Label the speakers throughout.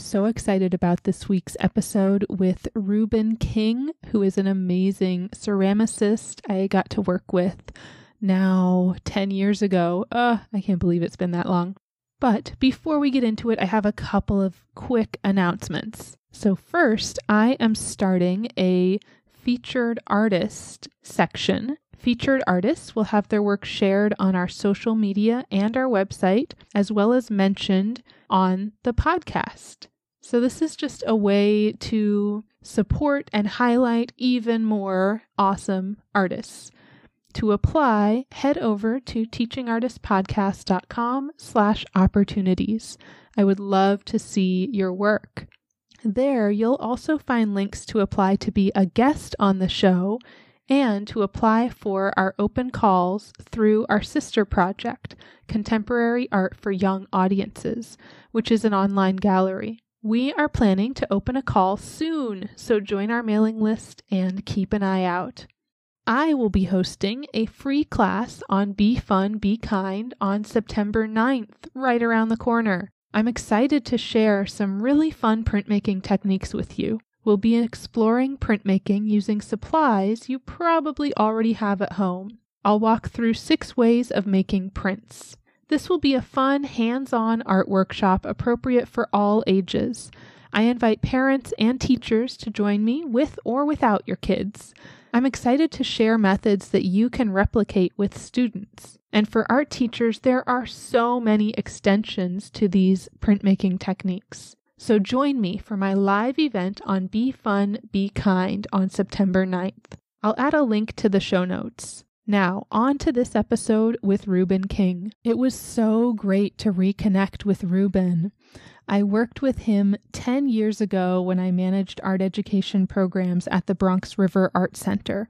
Speaker 1: So excited about this week's episode with Reuben King, who is an amazing ceramicist I got to work with now 10 years ago. Uh, I can't believe it's been that long. But before we get into it, I have a couple of quick announcements. So, first, I am starting a featured artist section Featured artists will have their work shared on our social media and our website, as well as mentioned on the podcast. So, this is just a way to support and highlight even more awesome artists. To apply, head over to teachingartistpodcast.com slash opportunities. I would love to see your work. There, you'll also find links to apply to be a guest on the show and to apply for our open calls through our sister project, Contemporary Art for Young Audiences, which is an online gallery. We are planning to open a call soon, so join our mailing list and keep an eye out. I will be hosting a free class on Be Fun, Be Kind on September 9th, right around the corner. I'm excited to share some really fun printmaking techniques with you. We'll be exploring printmaking using supplies you probably already have at home. I'll walk through six ways of making prints. This will be a fun, hands on art workshop appropriate for all ages. I invite parents and teachers to join me with or without your kids. I'm excited to share methods that you can replicate with students. And for art teachers, there are so many extensions to these printmaking techniques. So join me for my live event on Be Fun, Be Kind on September 9th. I'll add a link to the show notes. Now, on to this episode with Reuben King. It was so great to reconnect with Reuben. I worked with him 10 years ago when I managed art education programs at the Bronx River Art Center.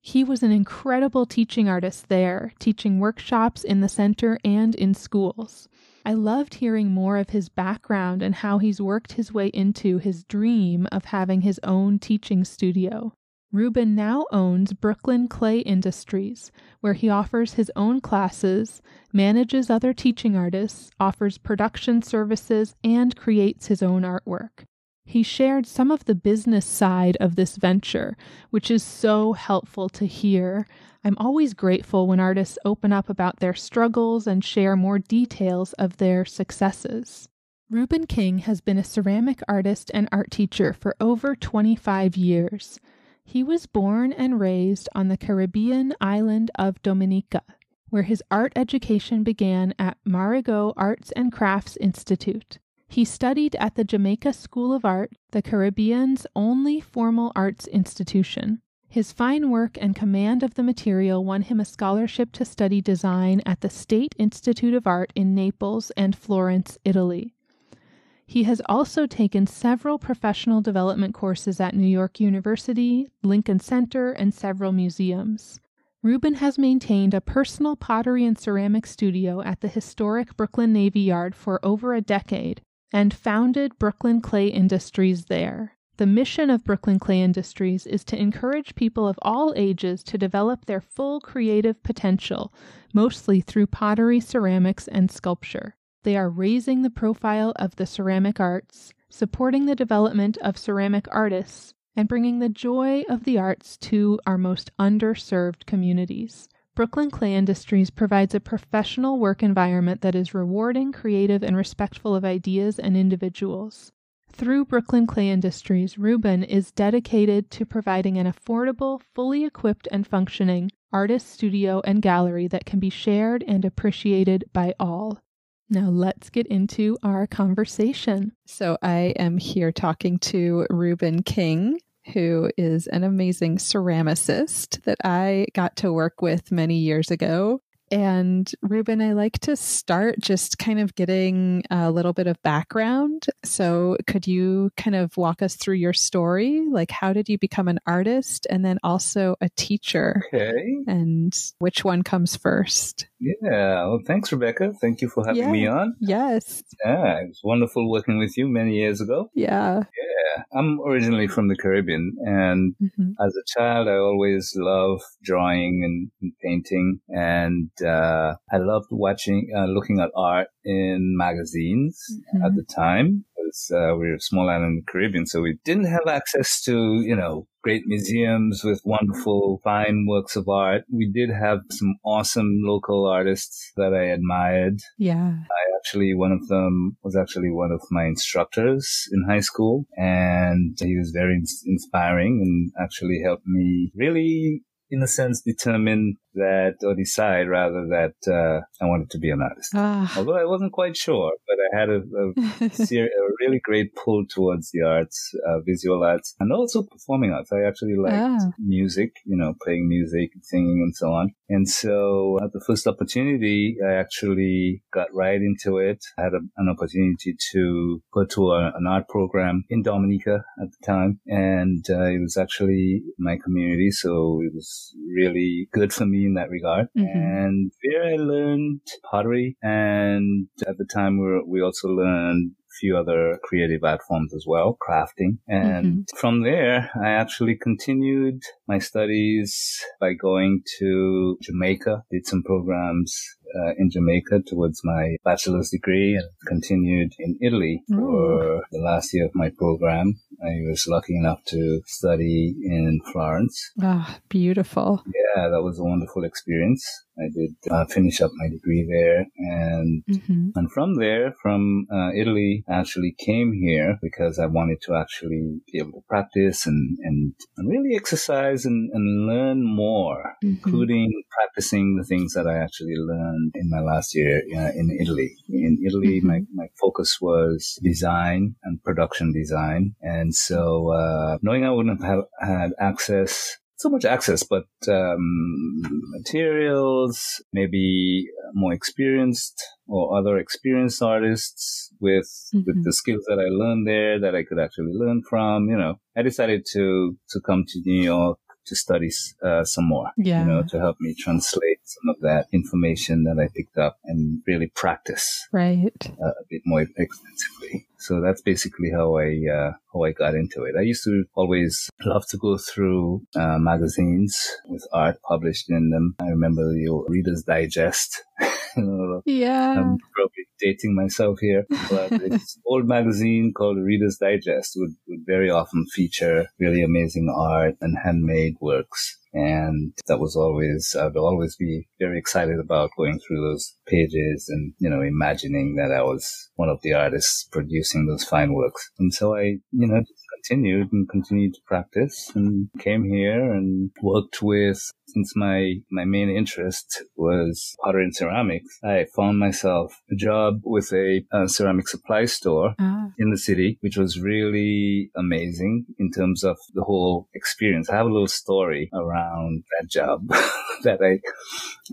Speaker 1: He was an incredible teaching artist there, teaching workshops in the center and in schools. I loved hearing more of his background and how he's worked his way into his dream of having his own teaching studio. Reuben now owns Brooklyn Clay Industries, where he offers his own classes, manages other teaching artists, offers production services, and creates his own artwork. He shared some of the business side of this venture, which is so helpful to hear. I'm always grateful when artists open up about their struggles and share more details of their successes. Reuben King has been a ceramic artist and art teacher for over 25 years. He was born and raised on the Caribbean island of Dominica, where his art education began at Marigot Arts and Crafts Institute. He studied at the Jamaica School of Art, the Caribbean's only formal arts institution. His fine work and command of the material won him a scholarship to study design at the State Institute of Art in Naples and Florence, Italy. He has also taken several professional development courses at New York University, Lincoln Center, and several museums. Reuben has maintained a personal pottery and ceramic studio at the historic Brooklyn Navy Yard for over a decade and founded Brooklyn Clay Industries there. The mission of Brooklyn Clay Industries is to encourage people of all ages to develop their full creative potential, mostly through pottery, ceramics, and sculpture. They are raising the profile of the ceramic arts, supporting the development of ceramic artists, and bringing the joy of the arts to our most underserved communities. Brooklyn Clay Industries provides a professional work environment that is rewarding, creative, and respectful of ideas and individuals. Through Brooklyn Clay Industries, Reuben is dedicated to providing an affordable, fully equipped, and functioning artist studio and gallery that can be shared and appreciated by all. Now, let's get into our conversation.
Speaker 2: So, I am here talking to Reuben King, who is an amazing ceramicist that I got to work with many years ago. And Reuben, I like to start just kind of getting a little bit of background. So, could you kind of walk us through your story? Like, how did you become an artist and then also a teacher?
Speaker 3: Okay.
Speaker 2: And which one comes first?
Speaker 3: Yeah. Well, thanks, Rebecca. Thank you for having
Speaker 2: Yeah.
Speaker 3: me on.
Speaker 2: Yes.
Speaker 3: Yeah, it was wonderful working with you many years ago.
Speaker 2: Yeah.
Speaker 3: Yeah, I'm originally from the Caribbean, and
Speaker 2: Mhm.
Speaker 3: as a child, I always loved drawing and, and painting, and uh, I loved watching, uh, looking at art in magazines at
Speaker 2: Mhm.
Speaker 3: the time. Because uh, we were a small island in the Caribbean, so we didn't have access to, you know, great museums with wonderful, fine works of art. We did have some awesome local artists that I admired
Speaker 2: Yeah.
Speaker 3: I actually one of them was actually one of my instructors in high school and he was very ins- inspiring and actually helped me really in a sense determine that or decide rather that uh, I wanted to be an artist.
Speaker 2: Ah.
Speaker 3: Although I wasn't quite sure, but I had a, a, ser- a really great pull towards the arts, uh, visual arts, and also performing arts. I actually liked
Speaker 2: Ah.
Speaker 3: music, you know, playing music, singing, and so on. And so, at the first opportunity, I actually got right into it. I had a, an opportunity to go to a, an art program in Dominica at the time, and uh, it was actually my community, so it was really good for me in that regard.
Speaker 2: Mhm.
Speaker 3: And there I learned pottery, and at the time we, were, we also learned a few other creative art forms as well, crafting. And from there, I actually continued my studies by going to Jamaica, did some programs uh, in Jamaica towards my bachelor's degree and continued in Italy for the last year of my program. I was lucky enough to study in Florence.
Speaker 2: Ah, beautiful.
Speaker 3: Yeah, that was a wonderful experience. I did uh, finish up my degree there and
Speaker 2: hmm
Speaker 3: and from there, from uh, Italy, I actually came here because I wanted to actually be able to practice and, and, and really exercise and, and learn more,
Speaker 2: Mm-hmm.
Speaker 3: including practicing the things that I actually learned in my last year uh, in Italy. In Italy,
Speaker 2: Mhm.
Speaker 3: my, my focus was design and production design. And so, uh, knowing I wouldn't have had access so much access, but um, materials, maybe more experienced or other experienced artists with with
Speaker 2: Mhm.
Speaker 3: the skills that I learned there that I could actually learn from. You know, I decided to to come to New York to study uh, some more.
Speaker 2: Yeah.
Speaker 3: You know, to help me translate some of that information that I picked up and really practice
Speaker 2: Right.
Speaker 3: uh, a bit more extensively. So that's basically how I uh, how I got into it. I used to always love to go through uh, magazines with art published in them. I remember the Reader's Digest.
Speaker 2: Yeah.
Speaker 3: I'm probably dating myself here, but this old magazine called Reader's Digest would, would very often feature really amazing art and handmade works. And that was always, I'd always be very excited about going through those pages and, you know, imagining that I was one of the artists producing those fine works. And so I, you know, continued and continued to practice and came here and worked with since my, my main interest was pottery and ceramics, I found myself a job with a, uh ceramic supply store
Speaker 2: Ah.
Speaker 3: in the city, which was really amazing in terms of the whole experience. I have a little story around that job that I,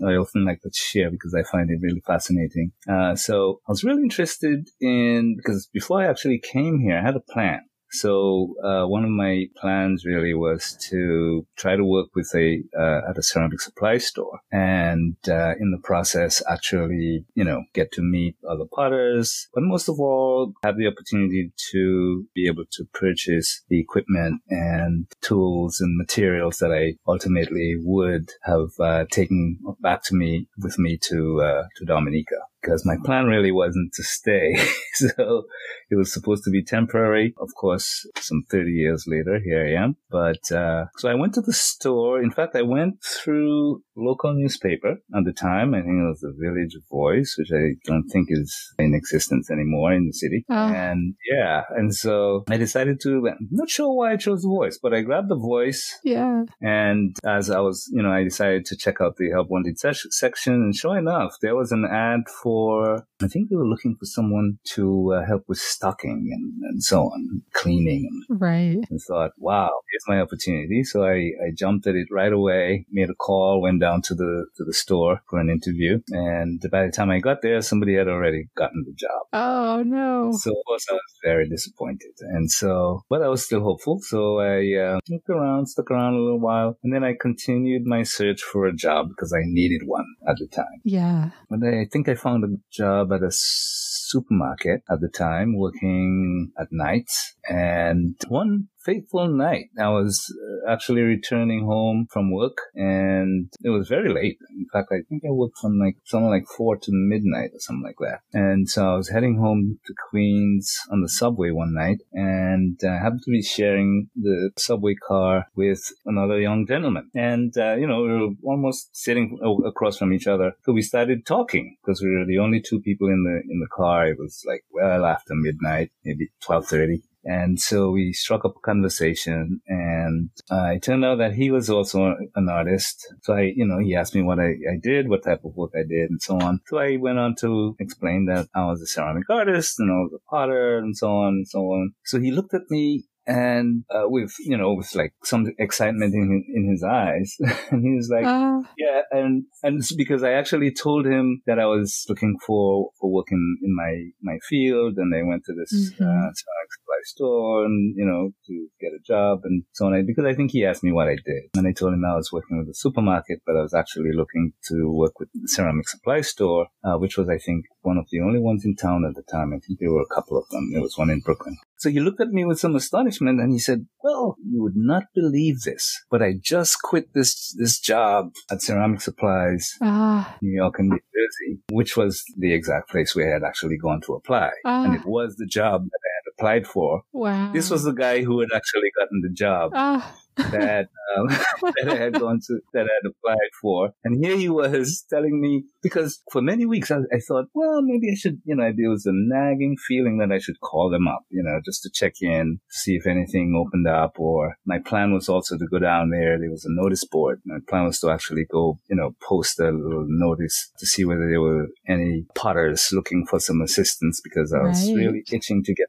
Speaker 3: I often like to share because I find it really fascinating. Uh, so I was really interested in, because before I actually came here, I had a plan. So uh, one of my plans really was to try to work with a uh, at a ceramic supply store, and uh, in the process, actually, you know, get to meet other potters, but most of all, have the opportunity to be able to purchase the equipment and tools and materials that I ultimately would have uh, taken back to me with me to uh, to Dominica. Because my plan really wasn't to stay, so it was supposed to be temporary. Of course, some 30 years later, here I am. But, uh, so I went to the store. In fact, I went through local newspaper at the time. I think it was the Village Voice, which I don't think is in existence anymore in the city.
Speaker 2: Oh.
Speaker 3: And yeah. And so I decided to, I'm not sure why I chose the Voice, but I grabbed the Voice
Speaker 2: Yeah.
Speaker 3: and as I was, you know, I decided to check out the help wanted se- section and sure enough, there was an ad for for, I think they were looking for someone to uh, help with stocking and, and so on, cleaning.
Speaker 2: Right.
Speaker 3: And thought, wow, here's my opportunity. So I, I jumped at it right away, made a call, went down to the, to the store for an interview. And by the time I got there, somebody had already gotten the job.
Speaker 2: Oh, no.
Speaker 3: So of course I was very disappointed. And so, but I was still hopeful. So I uh, looked around, stuck around a little while, and then I continued my search for a job because I needed one at the time.
Speaker 2: Yeah.
Speaker 3: But I think I found a job at a supermarket at the time, working at nights. And one fateful night. I was uh, actually returning home from work and it was very late. In fact, I think I worked from like something like four to midnight or something like that. And so I was heading home to Queens on the subway one night and I happened to be sharing the subway car with another young gentleman. And, uh, you know, we were almost sitting across from each other. So we started talking because we were the only two people in the, in the car. It was like well after midnight, maybe 1230. And so we struck up a conversation and uh, it turned out that he was also an artist. So I, you know, he asked me what I, I did, what type of work I did and so on. So I went on to explain that I was a ceramic artist and I was a potter and so on and so on. So he looked at me and uh, with you know with like some excitement in in his eyes. And he was like uh. yeah and and it's because i actually told him that i was looking for for work in, in my my field. And i went to this mm-hmm. uh, supply store and you know to get a job and so on. Because i think he asked me what i did. And i told him i was working with a supermarket but i was actually looking to work with the ceramic supply store uh, which was i think one of the only ones in town at the time. I think there were a couple of them. There was one in brooklyn so he looked at me with some astonishment and he said, well, you would not believe this, but I just quit this, this job at Ceramic Supplies, ah. New York and New Jersey, which was the exact place where I had actually gone to apply. Ah. And it was the job that I had applied for.
Speaker 2: Wow.
Speaker 3: This was the guy who had actually gotten the job. Ah that um, that I had gone to that I had applied for, and here he was telling me because for many weeks I, I, thought, well, maybe I should, you know, there was a nagging feeling that I should call them up, you know, just to check in, see if anything opened up. Or my plan was also to go down there. There was a notice board. My plan was to actually go, you know, post a little notice to see whether there were any potters looking for some assistance because I was right. really itching to get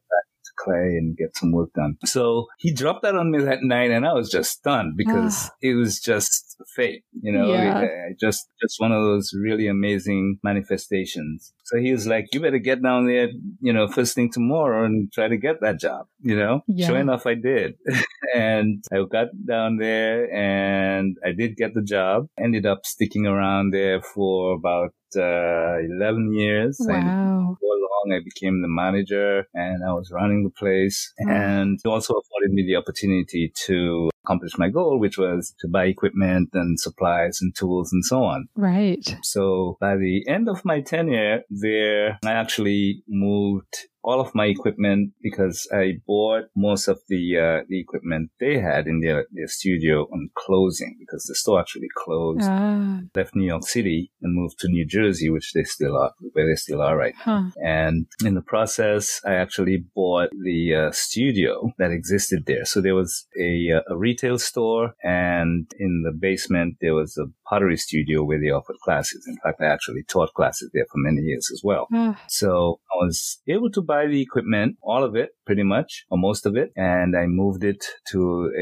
Speaker 3: clay and get some work done. So he dropped that on me that night and I was just stunned because ah. it was just fate, you know, yeah. just, just one of those really amazing manifestations. So he was like, you better get down there, you know, first thing tomorrow and try to get that job, you know? Yeah. Sure enough, I did. and I got down there and I did get the job, ended up sticking around there for about uh, 11 years.
Speaker 2: Wow.
Speaker 3: before long, I became the manager and I was running the place. Mm. And it also afforded me the opportunity to accomplish my goal, which was to buy equipment and supplies and tools and so on.
Speaker 2: Right.
Speaker 3: So by the end of my tenure there, I actually moved all of my equipment because I bought most of the uh, the equipment they had in their, their studio on closing because the store actually closed. Ah. Left New York City and moved to New Jersey, which they still are, where they still are right huh. And in the process, I actually bought the uh, studio that existed there. So there was a, uh, a retail store, and in the basement there was a pottery studio where they offered classes. In fact, I actually taught classes there for many years as well. Ah. So I was able to buy the equipment, all of it, pretty much, or most of it, and I moved it to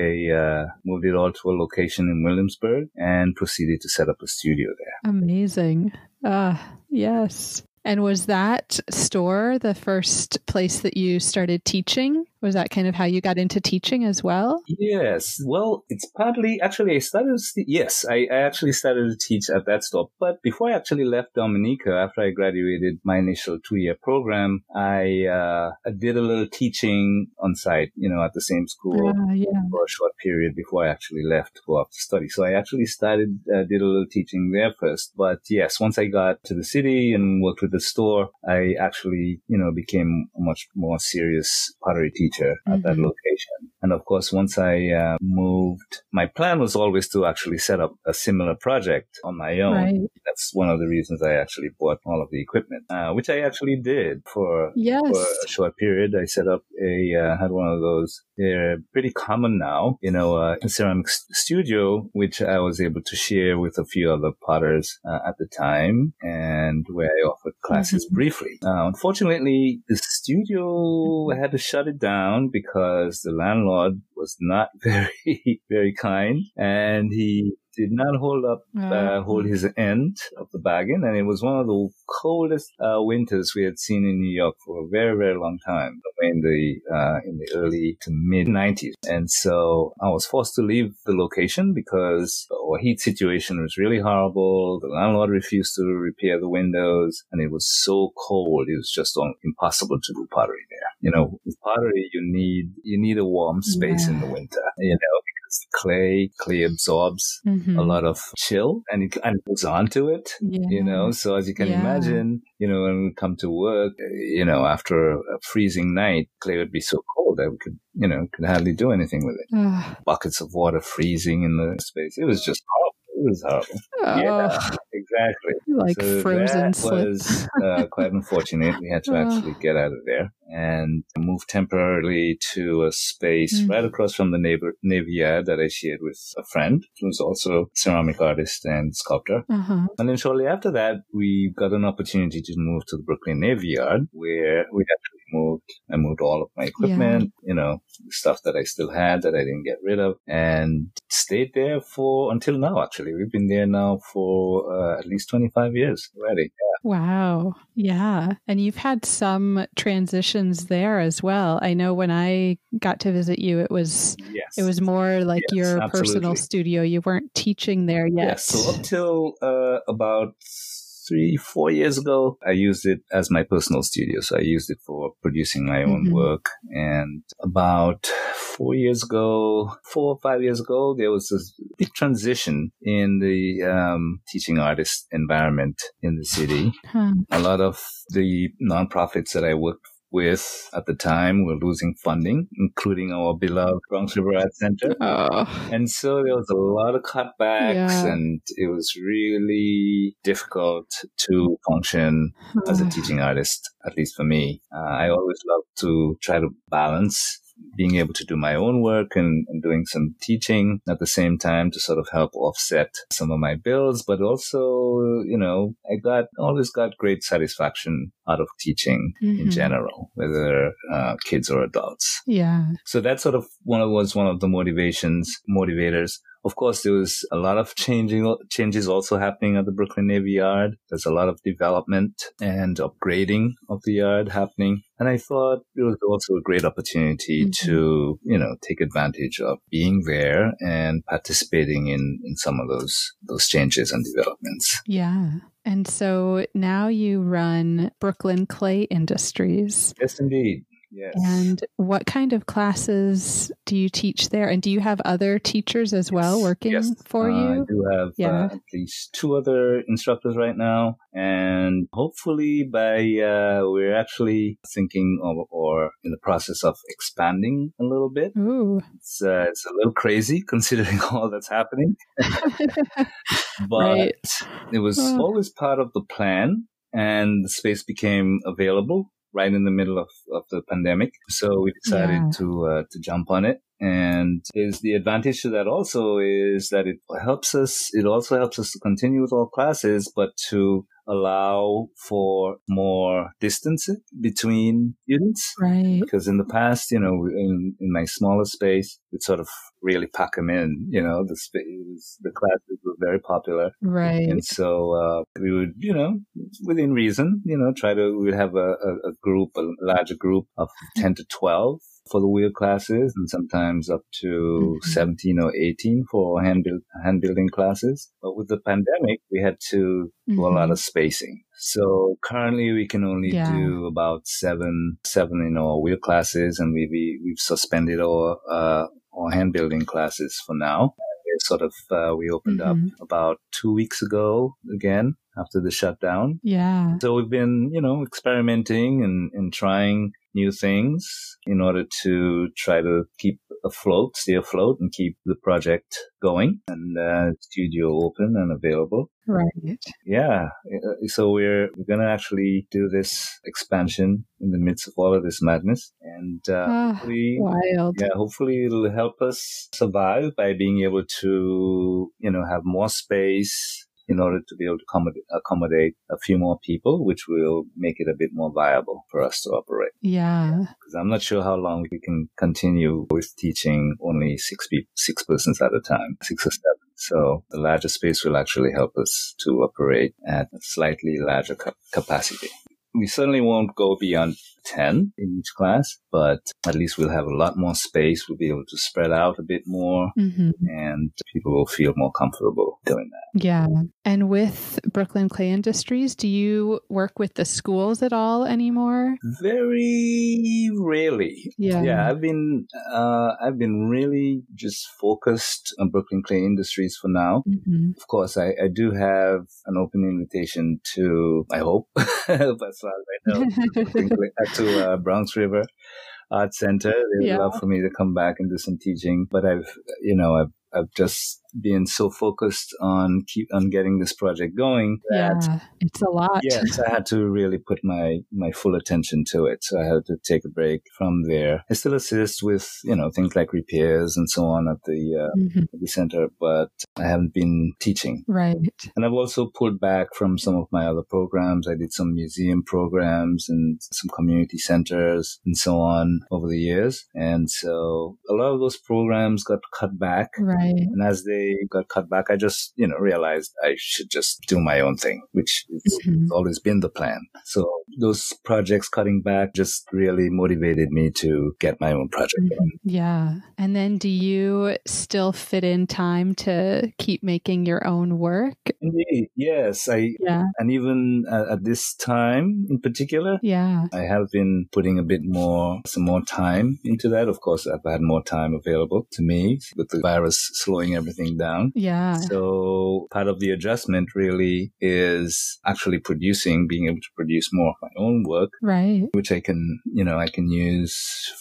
Speaker 3: a uh, moved it all to a location in Williamsburg and proceeded to set up a studio there.
Speaker 2: Amazing. Ah, uh, yes. And was that store the first place that you started teaching? Was that kind of how you got into teaching as well?
Speaker 3: Yes. Well, it's partly actually I started. Yes, I, I actually started to teach at that store. But before I actually left Dominica, after I graduated my initial two-year program, I uh, I did a little teaching on site, you know, at the same school uh, yeah. for a short period before I actually left to go off to study. So I actually started uh, did a little teaching there first. But yes, once I got to the city and worked with the store, I actually you know became a much more serious pottery teacher teacher at mm-hmm. that location. And of course, once I uh, moved, my plan was always to actually set up a similar project on my own. Right. That's one of the reasons I actually bought all of the equipment, uh, which I actually did for,
Speaker 2: yes.
Speaker 3: for a short period. I set up a, uh, had one of those. They're pretty common now, you know, uh, a ceramic studio, which I was able to share with a few other potters uh, at the time and where I offered classes mm-hmm. briefly. Uh, unfortunately, the studio had to shut it down because the landlord was not very, very kind and he did not hold up, uh, hold his end of the bargain. And it was one of the coldest uh, winters we had seen in New York for a very, very long time in the, uh, in the early to mid 90s. And so I was forced to leave the location because our heat situation was really horrible. The landlord refused to repair the windows and it was so cold. It was just impossible to do pottery there. You know, with pottery, you need, you need a warm space yeah. in the winter, you know, because clay, clay absorbs mm-hmm. A mm-hmm. lot of chill and it, and it goes onto it, yeah. you know. So as you can yeah. imagine, you know, when we come to work, eh, you know, after a freezing night, clay would be so cold that we could, you know, could hardly do anything with it. Buckets of water freezing in the space. It was just horrible. It was horrible. Oh. Yeah, exactly.
Speaker 2: Like so frozen
Speaker 3: that was uh, quite unfortunate. We had to actually get out of there and move temporarily to a space mm. right across from the neighbor Navy Yard that I shared with a friend who's also a ceramic artist and sculptor. Uh-huh. And then shortly after that, we got an opportunity to move to the Brooklyn Navy Yard where we actually moved. I moved all of my equipment, yeah. you know, stuff that I still had that I didn't get rid of and stayed there for until now, actually. We've been there now for uh, at least 25 years already. Yeah.
Speaker 2: Wow. Yeah. And you've had some transitions there as well. I know when I got to visit you, it was, yes. it was more like yes, your absolutely. personal studio. You weren't teaching there yet.
Speaker 3: Yes. So up till uh, about three, four years ago, I used it as my personal studio. So I used it for producing my own mm-hmm. work. And about four years ago, four or five years ago, there was this big transition in the um, teaching artist environment in the city. Huh. A lot of the nonprofits that I worked with at the time we were losing funding, including our beloved Bronx River Art Center. Oh. And so there was a lot of cutbacks yeah. and it was really difficult to function as a teaching artist, at least for me. Uh, I always love to try to balance being able to do my own work and, and, doing some teaching at the same time to sort of help offset some of my bills. But also, you know, I got always got great satisfaction out of teaching mm-hmm. in general, whether uh, kids or adults.
Speaker 2: Yeah.
Speaker 3: So that sort of one of, was one of the motivations, motivators of course, there was a lot of changing changes also happening at the Brooklyn Navy Yard. There's a lot of development and upgrading of the yard happening. And I thought it was also a great opportunity mm-hmm. to, you know, take advantage of being there and participating in, in some of those, those changes and developments.
Speaker 2: Yeah. And so now you run Brooklyn Clay Industries.
Speaker 3: Yes, indeed.
Speaker 2: Yes. And what kind of classes do you teach there? And do you have other teachers as well working yes. for uh, you?
Speaker 3: I do have uh, yeah. uh, at least two other instructors right now. And hopefully by, uh, we're actually thinking of, or in the process of expanding a little bit.
Speaker 2: Ooh.
Speaker 3: It's, uh, it's a little crazy considering all that's happening. but right. it was oh. always part of the plan and the space became available right in the middle of, of the pandemic. So we decided yeah. to, uh, to jump on it. And is the advantage to that also is that it helps us, it also helps us to continue with all classes, but to allow for more distance between students.
Speaker 2: Right.
Speaker 3: Because in the past, you know, in, in my smaller space, we'd sort of really pack them in, you know, the space, the classes were very popular.
Speaker 2: Right.
Speaker 3: And so, uh, we would, you know, within reason, you know, try to, we'd have a, a, a group, a larger group of 10 to 12 for the wheel classes and sometimes up to mm-hmm. 17 or 18 for hand, build, hand building classes. But with the pandemic, we had to mm-hmm. do a lot mm-hmm. of spacing. So currently we can only yeah. do about seven, seven in our wheel classes and we, we, we've suspended our, uh, our hand building classes for now. Sort of, uh, we opened mm-hmm. up about two weeks ago again after the shutdown.
Speaker 2: Yeah.
Speaker 3: So we've been, you know, experimenting and, and trying new things in order to try to keep afloat, stay afloat, and keep the project going and uh, studio open and available.
Speaker 2: Right.
Speaker 3: Yeah. Uh, so we're, we're going to actually do this expansion in the midst of all of this madness. And uh,
Speaker 2: Ah,
Speaker 3: hopefully,
Speaker 2: Wild.
Speaker 3: yeah, hopefully it'll help us survive by being able to, you know, have more space in order to be able to accommodate, accommodate a few more people, which will make it a bit more viable for us to operate.
Speaker 2: Yeah.
Speaker 3: Because I'm not sure how long we can continue with teaching only six people, six persons at a time, six or seven. So the larger space will actually help us to operate at a slightly larger ca- capacity. We certainly won't go beyond 10 in each class, but at least we'll have a lot more space. We'll be able to spread out a bit more
Speaker 2: hmm
Speaker 3: and people will feel more comfortable doing that.
Speaker 2: Yeah. And with Brooklyn Clay Industries, do you work with the schools at all anymore?
Speaker 3: Very rarely.
Speaker 2: Yeah.
Speaker 3: Yeah, I've been uh, I've been really just focused on Brooklyn Clay Industries for now.
Speaker 2: hmm
Speaker 3: Of course, I, I do have an open invitation to I hope, but as I know, uh, to uh, Bronx River Art Center. They'd
Speaker 2: Yeah.
Speaker 3: love for me to come back and do some teaching, but I've you know I've I've just been so focused on keep on getting this project going that
Speaker 2: yeah. It's a lot.
Speaker 3: yes, I had to really put my my full attention to it. So I had to take a break from there. I still assist with you know things like repairs and so on at the uh,
Speaker 2: Mhm.
Speaker 3: at the center, but I haven't been teaching.
Speaker 2: Right.
Speaker 3: And I've also pulled back from some of my other programs. I did some museum programs and some community centers and so on over the years. And so a lot of those programs got cut back.
Speaker 2: Right.
Speaker 3: And as they got cut back, I just, you know, realized I should just do my own thing, which is
Speaker 2: Mhm.
Speaker 3: always been the plan. So those projects cutting back just really motivated me to get my own project
Speaker 2: Mhm. Yeah. And then do you still fit in time to keep making your own work?
Speaker 3: Indeed. Yes. I,
Speaker 2: Yeah.
Speaker 3: and even at, at this time in particular,
Speaker 2: Yeah.
Speaker 3: I have been putting a bit more, some more time into that. Of course, I've had more time available to me with the virus slowing everything down.
Speaker 2: Yeah.
Speaker 3: So part of the adjustment really is actually producing, being able to produce more of my own work,
Speaker 2: Right.
Speaker 3: which I can, you know, I can use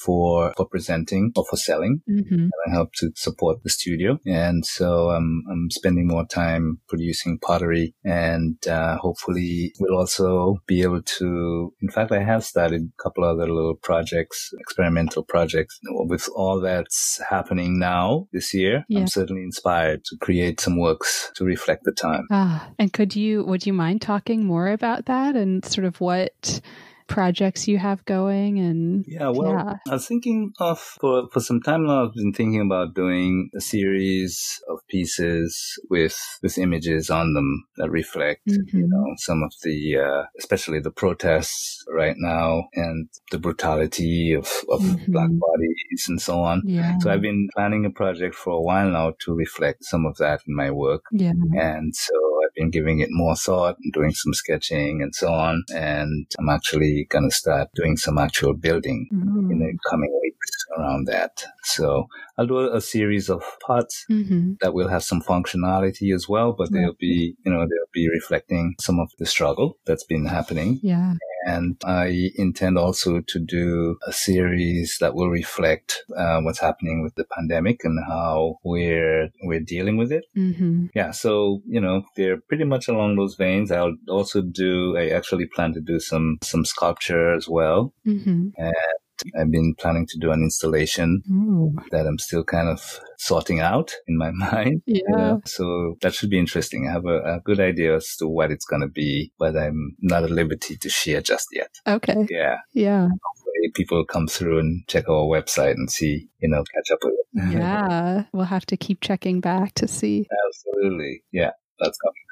Speaker 3: for, for presenting or for selling.
Speaker 2: hmm
Speaker 3: I help to support the studio. And so I'm, I'm spending more time producing pottery and, uh, hopefully we'll also be able to, in fact, I have started a couple other little projects, experimental projects with all that's happening now this year.
Speaker 2: Yeah.
Speaker 3: I'm certainly inspired to create some works to reflect the time.
Speaker 2: Ah, and could you, would you mind talking more about that and sort of what projects you have going and
Speaker 3: Yeah, well,
Speaker 2: Yeah.
Speaker 3: I was thinking of for for some time now. I've been thinking about doing a series of pieces with with images on them that reflect, you
Speaker 2: Mhm.
Speaker 3: know, some of the, uh, especially the protests right now and the brutality of of
Speaker 2: Mhm.
Speaker 3: black bodies and so on.
Speaker 2: yeah.
Speaker 3: So I've been planning a project for a while now to reflect some of that in my work.
Speaker 2: yeah.
Speaker 3: And so been giving it more thought and doing some sketching and so on. And I'm actually going to start doing some actual building in the coming weeks around that. So I'll do a, series of pots
Speaker 2: Mm-hmm.
Speaker 3: that will have some functionality as well, but they'll be, you know, they'll be reflecting some of the struggle that's been happening.
Speaker 2: Yeah.
Speaker 3: And I intend also to do a series that will reflect uh, what's happening with the pandemic and how we're we're dealing with it.
Speaker 2: Mm-hmm.
Speaker 3: Yeah, so you know they're pretty much along those veins. I'll also do. I actually plan to do some some sculpture as well.
Speaker 2: Mm-hmm.
Speaker 3: I've been planning to do an installation
Speaker 2: Ooh.
Speaker 3: that I'm still kind of sorting out in my mind.
Speaker 2: Yeah.
Speaker 3: you know. So that should be interesting. I have a, a good idea as to what it's going to be, but I'm not at liberty to share just yet.
Speaker 2: Okay.
Speaker 3: Yeah.
Speaker 2: Yeah.
Speaker 3: Hopefully People come through and check our website and see, you know, catch up with it.
Speaker 2: Yeah. we'll have to keep checking back to see.
Speaker 3: Absolutely. Yeah. That's coming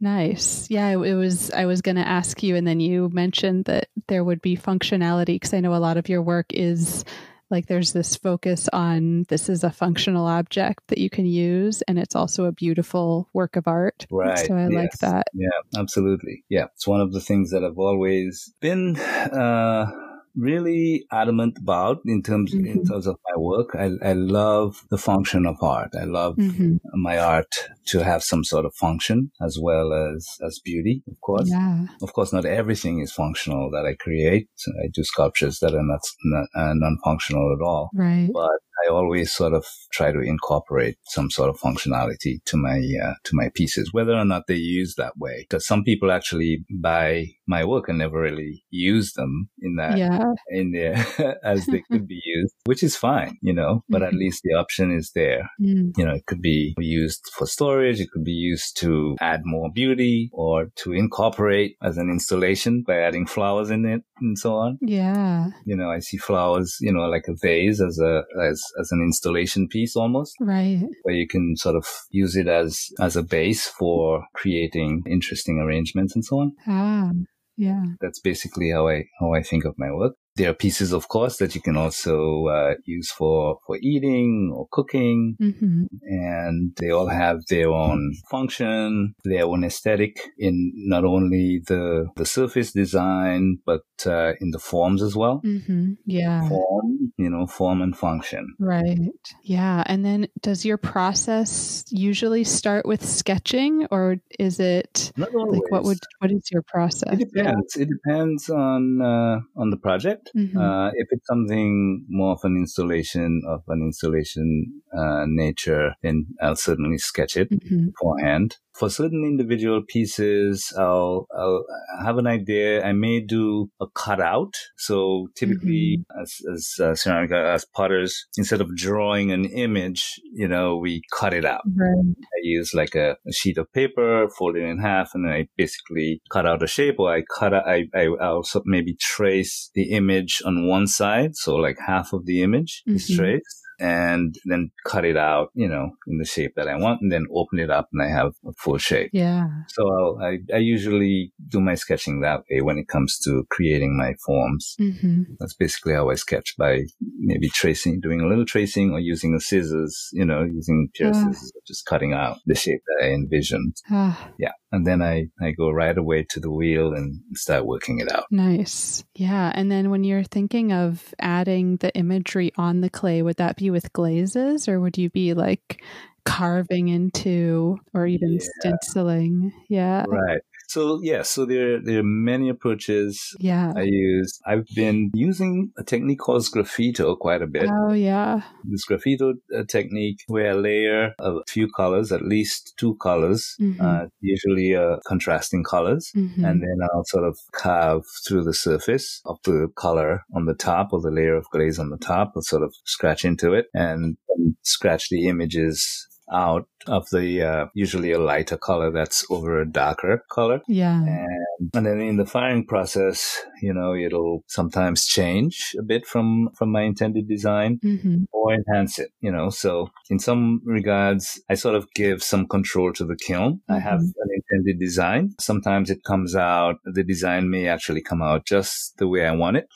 Speaker 2: Nice. Yeah, it, was. I was going to ask you, and then you mentioned that there would be functionality because I know a lot of your work is like there's this focus on this is a functional object that you can use, and it's also a beautiful work of art.
Speaker 3: Right.
Speaker 2: So I like that.
Speaker 3: Yeah, absolutely. Yeah. It's one of the things that I've always been, uh, really adamant about in terms in
Speaker 2: Mhm.
Speaker 3: terms of my work. I, I love the function of art. I love
Speaker 2: hmm
Speaker 3: my art to have some sort of function as well as as beauty, of course.
Speaker 2: Yeah.
Speaker 3: Of course, not everything is functional that I create. I do sculptures that are not, not uh, non-functional at all.
Speaker 2: Right.
Speaker 3: But I always sort of try to incorporate some sort of functionality to my uh, to my pieces, whether or not they use that way. Because some people actually buy my work and never really use them in that
Speaker 2: Yeah.
Speaker 3: in there as they could be used, which is fine, you know. But at
Speaker 2: Mhm.
Speaker 3: least the option is there.
Speaker 2: Mm.
Speaker 3: You know, it could be used for storage. It could be used to add more beauty or to incorporate as an installation by adding flowers in it and so on.
Speaker 2: Yeah.
Speaker 3: You know, I see flowers, you know, like a vase as a, as, as an installation piece almost
Speaker 2: Right.
Speaker 3: where you can sort of use it as, as a base for creating interesting arrangements and so on.
Speaker 2: Ah. Yeah.
Speaker 3: That's basically how I, how I think of my work. There are pieces, of course, that you can also uh, use for, for eating or cooking
Speaker 2: hmm
Speaker 3: and they all have their own function, their own aesthetic in not only the the surface design but uh, in the forms as well.
Speaker 2: hmm Yeah.
Speaker 3: Form, you know, form and function.
Speaker 2: Right. Yeah. And then does your process usually start with sketching or is it like what would what is your process?
Speaker 3: it depends. It depends on uh, on the project.
Speaker 2: Mhm.
Speaker 3: Uh, if it's something more of an installation of an installation uh, nature, then I'll certainly sketch it.
Speaker 2: Mhm.
Speaker 3: beforehand. For certain individual pieces, I'll, I'll have an idea. I may do a cutout. So typically, as, as uh, ceramic, as potters, instead of drawing an image, you know, we cut it out.
Speaker 2: Right.
Speaker 3: I use like a, a sheet of paper, fold it in half, and then I basically cut out a shape, or I cut out, I, I I'll also maybe trace the image on one side, so like half of the image is
Speaker 2: Mhm.
Speaker 3: traced, and then cut it out, you know, in the shape that I want, and then open it up, and I have a full shape.
Speaker 2: Yeah.
Speaker 3: So I'll, I I usually do my sketching that way when it comes to creating my forms.
Speaker 2: hmm
Speaker 3: That's basically how I sketch by maybe tracing, doing a little tracing or using the scissors, you know, using
Speaker 2: Ah.
Speaker 3: scissors, just cutting out the shape that I envisioned.
Speaker 2: Ah,
Speaker 3: Yeah. And then I, I go right away to the wheel and start working it out.
Speaker 2: nice. Yeah. And then when you're thinking of adding the imagery on the clay, would that be with glazes or would you be like carving into or even
Speaker 3: Yeah.
Speaker 2: stenciling? Yeah.
Speaker 3: Right. So yeah, so there, there are many approaches
Speaker 2: Yeah.
Speaker 3: I use. I've been using a technique called sgraffito quite a bit.
Speaker 2: Oh, yeah.
Speaker 3: This sgraffito uh, technique where I layer a few colors, at least two colors,
Speaker 2: Mhm.
Speaker 3: uh, usually uh, contrasting colors.
Speaker 2: Mhm.
Speaker 3: and then I'll sort of carve through the surface of the color on the top or the layer of glaze on the top. I'll sort of scratch into it and, and scratch the images out of the uh, usually a lighter color that's over a darker color.
Speaker 2: yeah.
Speaker 3: And, and then in the firing process, you know, it'll sometimes change a bit from, from my intended design
Speaker 2: hmm
Speaker 3: or enhance it, you know. So in some regards, I sort of give some control to the kiln. I have
Speaker 2: Mhm.
Speaker 3: an intended design. Sometimes it comes out, the design may actually come out just the way I want it.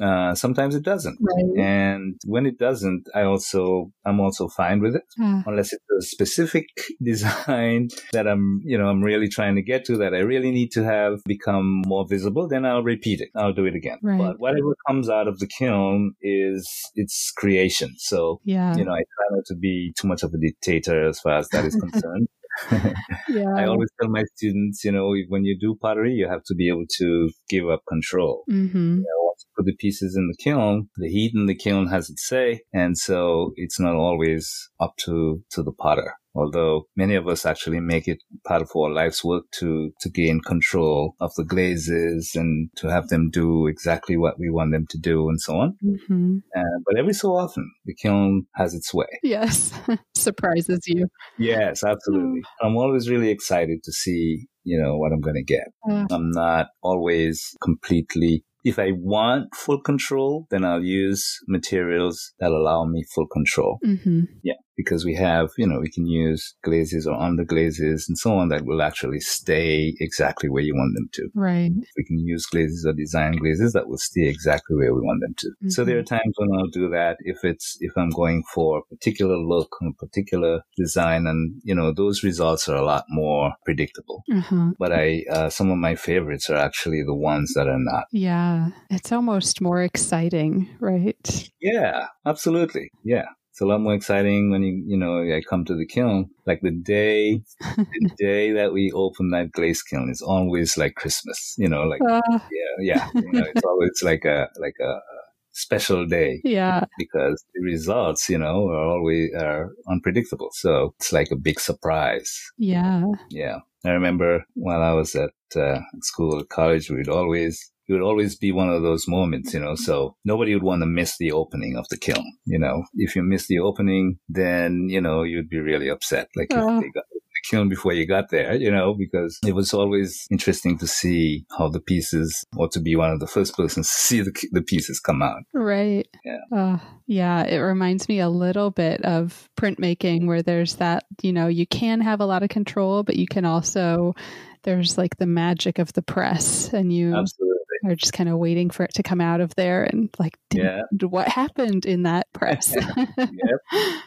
Speaker 3: Uh, sometimes it doesn't.
Speaker 2: Right.
Speaker 3: And when it doesn't, I also, I'm also fine with it.
Speaker 2: Ah,
Speaker 3: Unless it's a specific design that I'm, you know, I'm really trying to get to that I really need to have become more visible, then I'll repeat it. I'll do it again.
Speaker 2: Right.
Speaker 3: But whatever comes out of the kiln is its creation. So,
Speaker 2: yeah.
Speaker 3: you know, I try not to be too much of a dictator as far as that is concerned.
Speaker 2: Yeah.
Speaker 3: I always tell my students, you know, when you do pottery, you have to be able to give up control.
Speaker 2: hmm
Speaker 3: You know, once you put the pieces in the kiln, the heat in the kiln has its say, and so it's not always up to to the potter. Although many of us actually make it part of our life's work to to gain control of the glazes and to have them do exactly what we want them to do and so on.
Speaker 2: hmm
Speaker 3: Uh, but every so often, the kiln has its way.
Speaker 2: Yes. Surprises you.
Speaker 3: Yes, absolutely. I'm always really excited to see, you know, what I'm going to get.
Speaker 2: Uh,
Speaker 3: I'm not always completely. If I want full control, then I'll use materials that allow me full control.
Speaker 2: Mm-hmm.
Speaker 3: Yeah, because we have, you know, we can use glazes or under glazes and so on that will actually stay exactly where you want them to.
Speaker 2: Right.
Speaker 3: We can use glazes or design glazes that will stay exactly where we want them to. So there are times when I'll do that if it's, if I'm going for a particular look, a particular design and, you know, those results are a lot more predictable.
Speaker 2: Uh-huh.
Speaker 3: But I, uh, some of my favorites are actually the ones that are not.
Speaker 2: Yeah. It's almost more exciting, right?
Speaker 3: Yeah, absolutely. Yeah. It's a lot more exciting when you, you know, I come to the kiln. Like the day, the day that we open that glaze kiln is always like Christmas, you know, like,
Speaker 2: Uh,
Speaker 3: yeah, yeah. You know, it's always like a, like a special day.
Speaker 2: Yeah.
Speaker 3: Because the results, you know, are always are unpredictable. So it's like a big surprise.
Speaker 2: Yeah.
Speaker 3: Yeah. I remember while I was at uh, school, college, we'd always it would always be one of those moments, you know. So nobody would want to miss the opening of the kiln. You know, if you miss the opening, then you know you'd be really upset. Like
Speaker 2: Oh.
Speaker 3: they got the kiln before you got there, you know, because it was always interesting to see how the pieces, or to be one of the first persons to see the the pieces come out.
Speaker 2: Right.
Speaker 3: Yeah.
Speaker 2: Uh, yeah. It reminds me a little bit of printmaking where there's that, you know, you can have a lot of control, but you can also, there's like the magic of the press and you
Speaker 3: Absolutely.
Speaker 2: Are just kind of waiting for it to come out of there and like,
Speaker 3: Yeah.
Speaker 2: what happened in that press?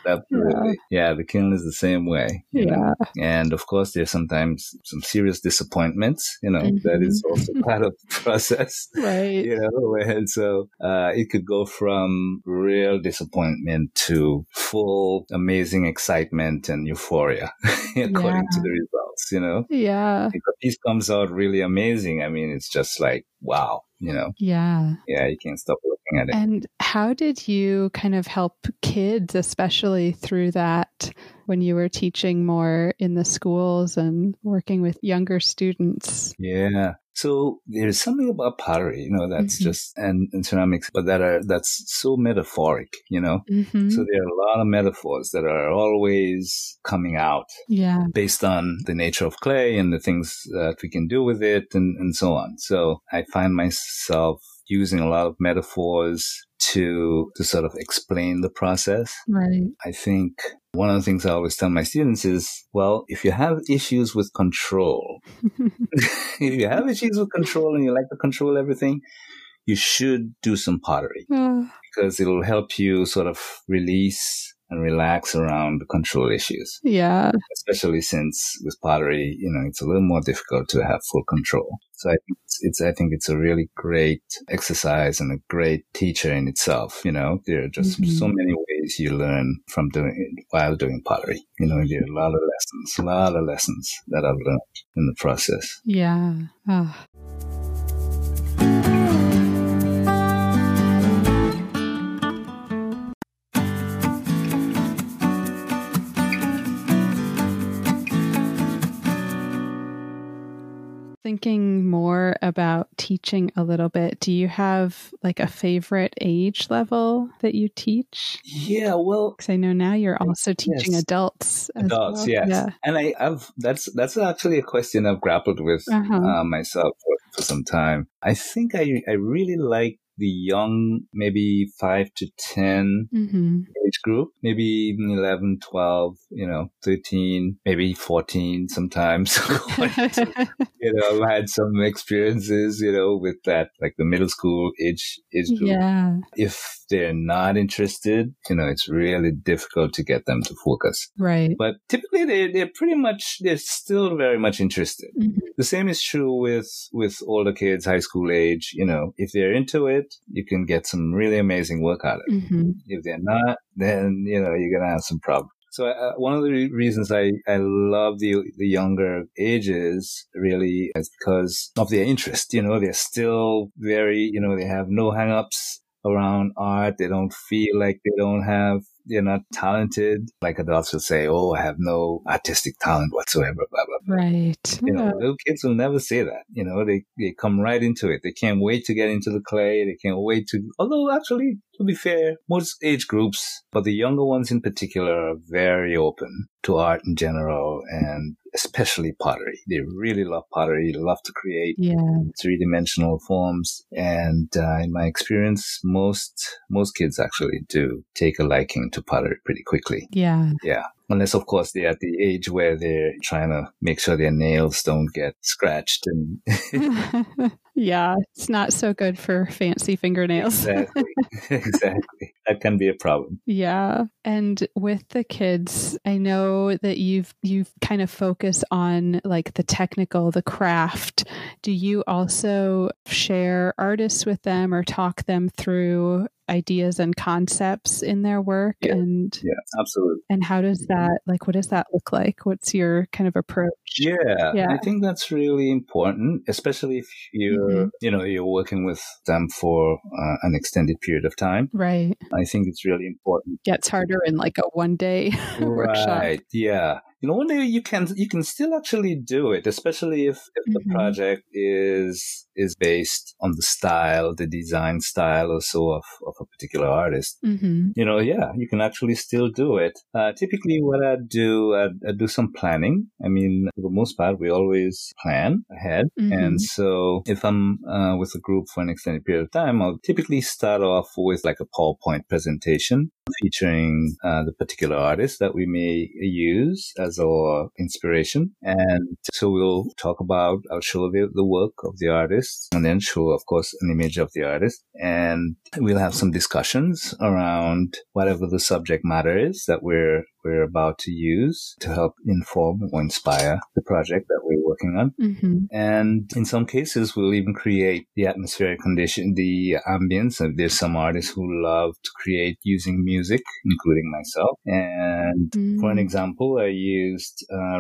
Speaker 3: Absolutely. Yeah. the kiln is the same way. you know.
Speaker 2: yeah.
Speaker 3: And of course, there's sometimes some serious disappointments, you know, that is also part of the process.
Speaker 2: Right.
Speaker 3: You know, and so uh, it could go from real disappointment to full amazing excitement and euphoria, according to the results. You know,
Speaker 2: Yeah.
Speaker 3: if a piece comes out really amazing, I mean, it's just like wow. You know,
Speaker 2: Yeah.
Speaker 3: yeah, you can't stop looking at it.
Speaker 2: And how did you kind of help kids, especially through that when you were teaching more in the schools and working with younger students?
Speaker 3: Yeah. So there's something about pottery, you know, that's
Speaker 2: Mhm.
Speaker 3: just and, and ceramics, but that are that's so metaphoric, you know.
Speaker 2: Mm-hmm.
Speaker 3: So there are a lot of metaphors that are always coming out
Speaker 2: yeah.
Speaker 3: based on the nature of clay and the things that we can do with it and, and so on. So I find myself using a lot of metaphors to to sort of explain the process.
Speaker 2: Right.
Speaker 3: I think one of the things I always tell my students is, well, if you have issues with control, if you have issues with control and you like to control everything, you should do some pottery. Because it'll help you sort of release and relax around the control issues,
Speaker 2: yeah.
Speaker 3: especially since with pottery, you know, it's a little more difficult to have full control. So I think it's, it's I think it's a really great exercise and a great teacher in itself. You know, there are just
Speaker 2: Mhm.
Speaker 3: so many ways you learn from doing it while doing pottery. You know, there are a lot of lessons, a lot of lessons that I've learned in the process.
Speaker 2: Yeah. Ah. Thinking more about teaching a little bit, do you have like a favorite age level that you teach?
Speaker 3: Yeah, well,
Speaker 2: Because I know now you're also teaching
Speaker 3: Yes.
Speaker 2: adults.
Speaker 3: adults,
Speaker 2: well.
Speaker 3: yes.
Speaker 2: Yeah.
Speaker 3: And I, I've that's that's actually a question I've grappled with
Speaker 2: Uh-huh.
Speaker 3: uh, myself for, for some time. I think I I really like the young, maybe five to ten
Speaker 2: hmm
Speaker 3: age group, maybe even 11, 12, you know, 13, maybe 14 sometimes. to- you know, I've had some experiences, you know, with that, like the middle school age, age group.
Speaker 2: yeah.
Speaker 3: If they're not interested, you know, it's really difficult to get them to focus.
Speaker 2: Right.
Speaker 3: But typically they, they're pretty much, they're still very much interested.
Speaker 2: Mhm.
Speaker 3: The same is true with, with older kids, high school age. You know, if they're into it, you can get some really amazing work out of it.
Speaker 2: hmm
Speaker 3: If they're not, then, you know, you're going to have some problems. So uh, one of the re- reasons I, I love the the younger ages really is because of their interest. You know, they're still very, you know, they have no hang-ups around art. They don't feel like they don't have, they're not talented. Like adults will say, oh, I have no artistic talent whatsoever, blah, blah, blah.
Speaker 2: Right.
Speaker 3: You know, little kids will never say that. You know, they, they come right into it. They can't wait to get into the clay. They can't wait to, although actually, to be fair, most age groups, but the younger ones in particular are very open to art in general and especially pottery. They really love pottery. They love to create
Speaker 2: yeah.
Speaker 3: three dimensional forms. And uh, in my experience, most, most kids actually do take a liking to pottery pretty quickly.
Speaker 2: Yeah.
Speaker 3: Yeah. Unless, of course, they're at the age where they're trying to make sure their nails don't get scratched and
Speaker 2: yeah. It's not so good for fancy fingernails.
Speaker 3: exactly, exactly. That can be a problem.
Speaker 2: Yeah. And with the kids, I know that you've you've kind of focused on like the technical, the craft. Do you also share artists with them or talk them through ideas and concepts in their work
Speaker 3: Yeah.
Speaker 2: and
Speaker 3: Yeah, absolutely.
Speaker 2: and how does that like what does that look like what's your kind of approach
Speaker 3: Yeah,
Speaker 2: Yeah.
Speaker 3: I think that's really important, especially if you're,
Speaker 2: Mhm.
Speaker 3: you know, you're working with them for uh, an extended period of time.
Speaker 2: right
Speaker 3: I think it's really important.
Speaker 2: gets harder in like a one day workshop
Speaker 3: Right. Yeah. You know, one day you can you can still actually do it, especially if, if
Speaker 2: Mhm.
Speaker 3: the project is is based on the style, the design style or so of, of a particular artist.
Speaker 2: mm-hmm.
Speaker 3: You know, yeah, you can actually still do it. Uh, typically what I do, I, I do some planning. I mean, for the most part, we always plan ahead.
Speaker 2: Mhm.
Speaker 3: And so if I'm uh, with a group for an extended period of time, I'll typically start off with like a PowerPoint presentation featuring uh, the particular artist that we may use as our inspiration. And so we'll talk about, I'll show the, the work of the artist and then show, of course, an image of the artist. And we'll have some discussions around whatever the subject matter is that we're we're about to use to help inform or inspire the project that we're working on.
Speaker 2: Mm-hmm.
Speaker 3: And in some cases, we'll even create the atmospheric condition, the ambience. There's some artists who love to create using music, including myself. And for an example, I used uh,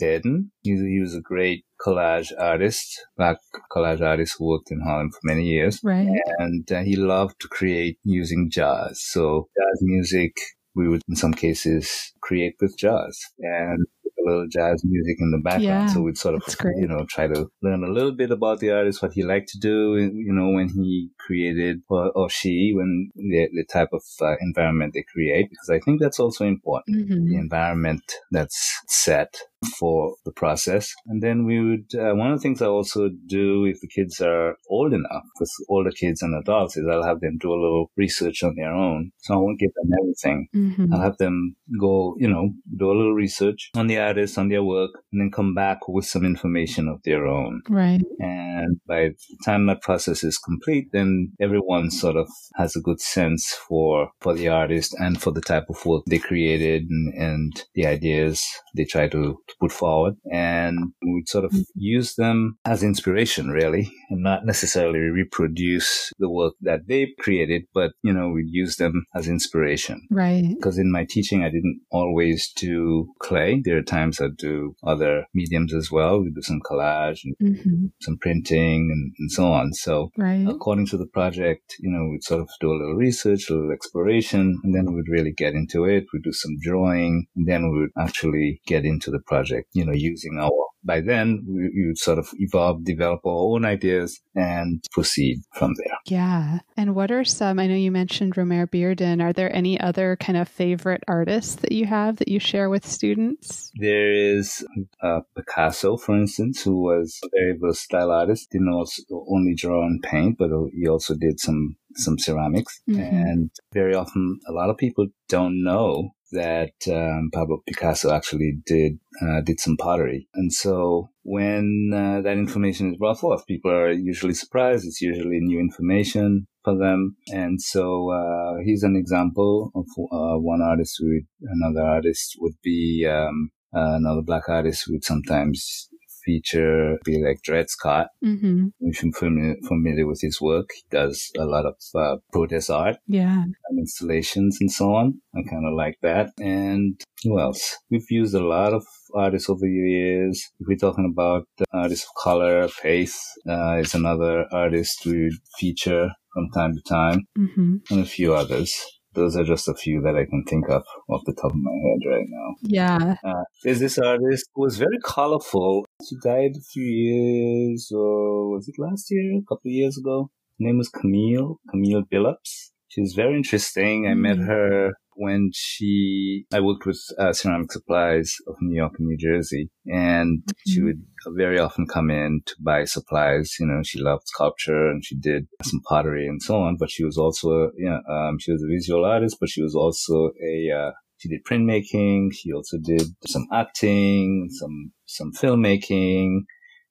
Speaker 3: Bearden. He, he was a great collage artist, black collage artist who worked in Harlem for many years.
Speaker 2: right
Speaker 3: And uh, he loved to create using jazz. So jazz music, we would in some cases create with jazz and a little jazz music in the background.
Speaker 2: Yeah,
Speaker 3: so we'd sort of, you know, try to learn a little bit about the artist, what he liked to do, you know, when he created or, or she, when the, the type of uh, environment they create, because I think that's also important
Speaker 2: mm-hmm.
Speaker 3: the environment that's set for the process. And then we would, uh, one of the things I also do if the kids are old enough, with older kids and adults, is I'll have them do a little research on their own. So I won't give them everything.
Speaker 2: Mm-hmm.
Speaker 3: I'll have them go, you know, do a little research on the artist, on their work, and then come back with some information of their own.
Speaker 2: right
Speaker 3: And by the time that process is complete, then everyone sort of has a good sense for, for the artist and for the type of work they created and, and the ideas they try to, to put forward. And we'd sort of use them as inspiration, really, and not necessarily reproduce the work that they created, but, you know, we'd use them as inspiration
Speaker 2: right
Speaker 3: because in my teaching, I didn't always do clay. There are times I do other mediums as well. We do some collage and
Speaker 2: mm-hmm.
Speaker 3: some printing and, and so on. So
Speaker 2: right
Speaker 3: according to the project, you know, we'd sort of do a little research, a little exploration, and then we'd really get into it. We'd do some drawing, and then we would actually get into the project, you know, using our by then we, we would sort of evolve, develop our own ideas and proceed from there.
Speaker 2: Yeah. And what are some, I know you mentioned Romare Bearden. Are there any other kind of favorite artists that you have that you share with students?
Speaker 3: There is uh, Picasso, for instance, who was a very versatile artist. Didn't also only draw and paint, but he also did some some ceramics.
Speaker 2: Mhm.
Speaker 3: And very often, a lot of people don't know that um, Pablo Picasso actually did uh, did some pottery. And so when uh, that information is brought forth, people are usually surprised. It's usually new information for them. And so uh, he's an example of uh, one artist with another artist would be um, uh, another black artist who would sometimes feature be like Dread Scott.
Speaker 2: Mm-hmm.
Speaker 3: If you're familiar, familiar with his work, he does a lot of uh, protest art
Speaker 2: Yeah.
Speaker 3: and installations and so on. I kind of like that. And who else? We've used a lot of artists over the years. If we're talking about artists of color, Faith uh, is another artist we feature from time to time,
Speaker 2: Mm-hmm.
Speaker 3: and a few others. Those are just a few that I can think of off the top of my head right now.
Speaker 2: Yeah.
Speaker 3: Uh, there's this artist who was very colorful. She died a few years, or was it last year? A couple of years ago. Her name was Camille, Camille Billops. She's very interesting. I met
Speaker 2: Mm.
Speaker 3: her when she, I worked with uh, Ceramic Supplies of New York and New Jersey, and she
Speaker 2: Mhm.
Speaker 3: would very often come in to buy supplies. You know, she loved sculpture and she did some pottery and so on, but she was also, you know, um, she was a visual artist, but she was also a, uh, she did printmaking. She also did some acting, some, some filmmaking.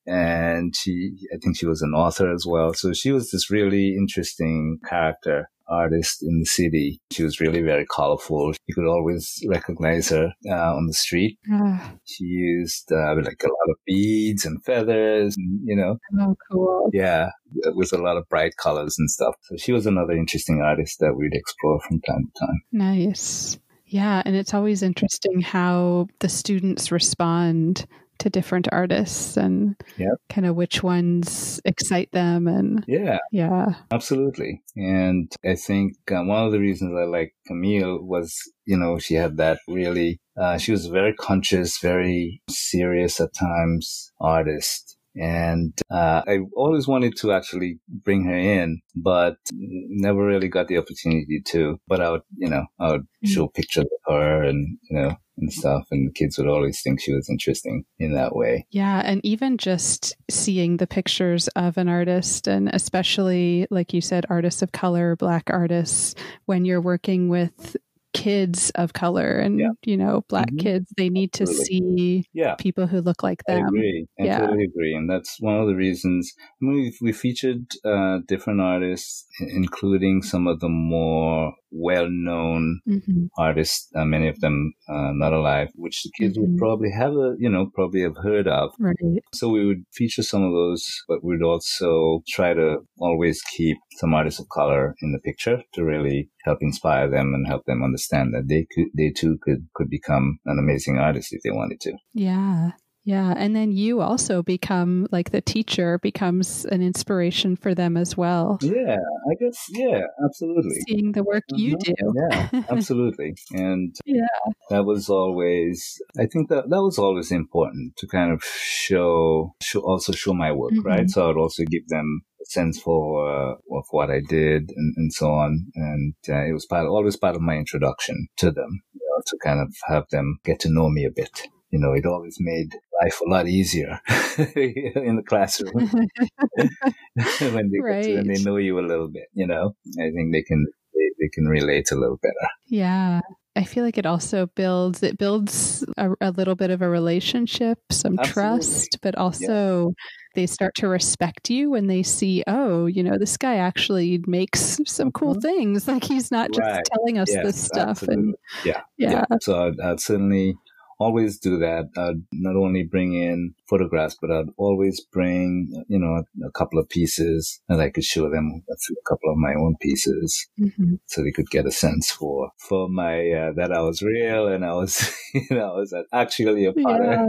Speaker 3: And she, I think she was an author as well. So she was this really interesting character artist in the city. She was really very colorful. You could always recognize her uh, on the street.
Speaker 2: Ah,
Speaker 3: She used uh, like a lot of beads and feathers, and, you know,
Speaker 2: oh, cool.
Speaker 3: yeah, with a lot of bright colors and stuff. So she was another interesting artist that we'd explore from time to time.
Speaker 2: Nice. Yeah. And it's always interesting how the students respond to different artists and
Speaker 3: Yep.
Speaker 2: kind of which ones excite them. And
Speaker 3: Yeah,
Speaker 2: yeah.
Speaker 3: absolutely. And I think uh, one of the reasons I like Camille was, you know, she had that really, uh, she was a very conscious, very serious at times artist. And uh, I always wanted to actually bring her in, but never really got the opportunity to. But I would, you know, I would show pictures of her and, you know, and stuff. And the kids would always think she was interesting in that way.
Speaker 2: Yeah. And even just seeing the pictures of an artist, and especially, like you said, artists of color, Black artists, when you're working with kids of color and,
Speaker 3: Yeah.
Speaker 2: you know, Black
Speaker 3: Mhm.
Speaker 2: kids, they need to see
Speaker 3: Yeah.
Speaker 2: people who look like them.
Speaker 3: I agree. I
Speaker 2: Yeah.
Speaker 3: totally agree. And that's one of the reasons. I mean, we, we featured uh, different artists, including some of the more well-known
Speaker 2: hmm
Speaker 3: artists, uh, many of them uh, not alive, which the kids
Speaker 2: Mhm.
Speaker 3: would probably have, a, you know, probably have heard of.
Speaker 2: Right.
Speaker 3: So we would feature some of those, but we'd also try to always keep some artists of color in the picture to really help inspire them and help them understand that they could, they too could, could become an amazing artist if they wanted to.
Speaker 2: Yeah. Yeah. And then you also become like the teacher becomes an inspiration for them as well.
Speaker 3: Yeah, I guess. Yeah, absolutely.
Speaker 2: Seeing the work you
Speaker 3: Mhm.
Speaker 2: do.
Speaker 3: Yeah, absolutely. And
Speaker 2: Yeah.
Speaker 3: that was always, I think that that was always important to kind of show, show also show my work,
Speaker 2: Mhm.
Speaker 3: right? So I'd also give them sense for, uh, of what I did and, and so on. And uh, it was part, always part of my introduction to them, you know, to kind of have them get to know me a bit. You know, it always made life a lot easier in the classroom when they get to, when they know you a little bit. You know, I think they can they, they can relate a little better.
Speaker 2: Yeah. I feel like it also builds it builds a, a little bit of a relationship, some
Speaker 3: Absolutely.
Speaker 2: trust, but also they start to respect you when they see, oh, you know, this guy actually makes some cool
Speaker 3: Mhm.
Speaker 2: things. Like he's not just
Speaker 3: Right.
Speaker 2: telling us this
Speaker 3: Yes,
Speaker 2: stuff. And
Speaker 3: absolutely. Yeah.
Speaker 2: yeah.
Speaker 3: So I'd, I'd certainly always do that. I'd not only bring in photographs, but I'd always bring, you know, a, a couple of pieces and I could show them a, few, a couple of my own pieces
Speaker 2: Mhm.
Speaker 3: so they could get a sense for, for my, uh, that I was real and I was, you know, I was actually a potter
Speaker 2: Yeah.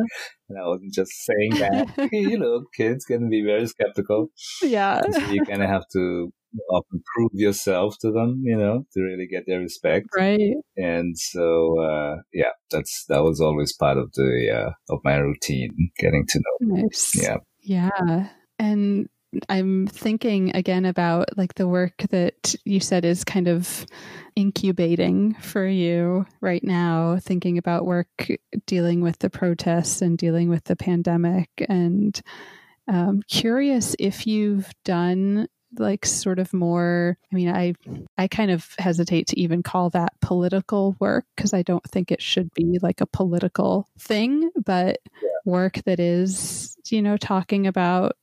Speaker 3: and I wasn't just saying that. you know, kids can be very skeptical.
Speaker 2: Yeah.
Speaker 3: So you kind of have to often prove yourself to them, you know, to really get their respect.
Speaker 2: Right.
Speaker 3: And so, uh, yeah, that's, that was always part of the, uh, of my routine, getting to know.
Speaker 2: Nice.
Speaker 3: Yeah.
Speaker 2: Yeah. And I'm thinking again about like the work that you said is kind of incubating for you right now, thinking about work dealing with the protests and dealing with the pandemic. And um, curious if you've done like sort of more i mean i i kind of hesitate to even call that political work because i don't think it should be like a political thing but work that is you know talking about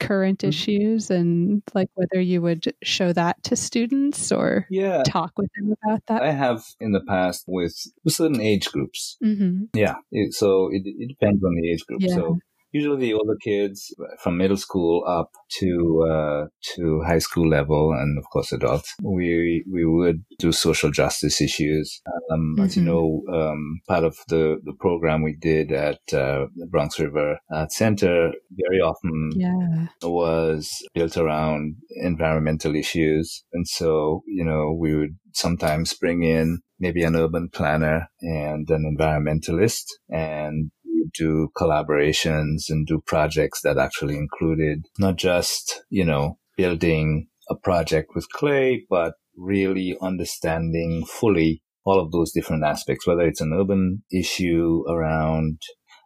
Speaker 2: current
Speaker 3: Mhm.
Speaker 2: issues and like whether you would show that to students or
Speaker 3: Yeah.
Speaker 2: talk with them about that
Speaker 3: I have in the past with certain age groups.
Speaker 2: hmm
Speaker 3: Yeah. It, so it, it depends on the age group.
Speaker 2: Yeah.
Speaker 3: So usually the older kids from middle school up to, uh, to high school level and of course adults, we, we would do social justice issues. Um, as you
Speaker 2: Mhm.
Speaker 3: know, um, part of the, the program we did at, uh, the Bronx River Art Center very often
Speaker 2: yeah
Speaker 3: was built around environmental issues. And so, you know, we would sometimes bring in maybe an urban planner and an environmentalist and do collaborations and do projects that actually included not just, you know, building a project with clay, but really understanding fully all of those different aspects, whether it's an urban issue around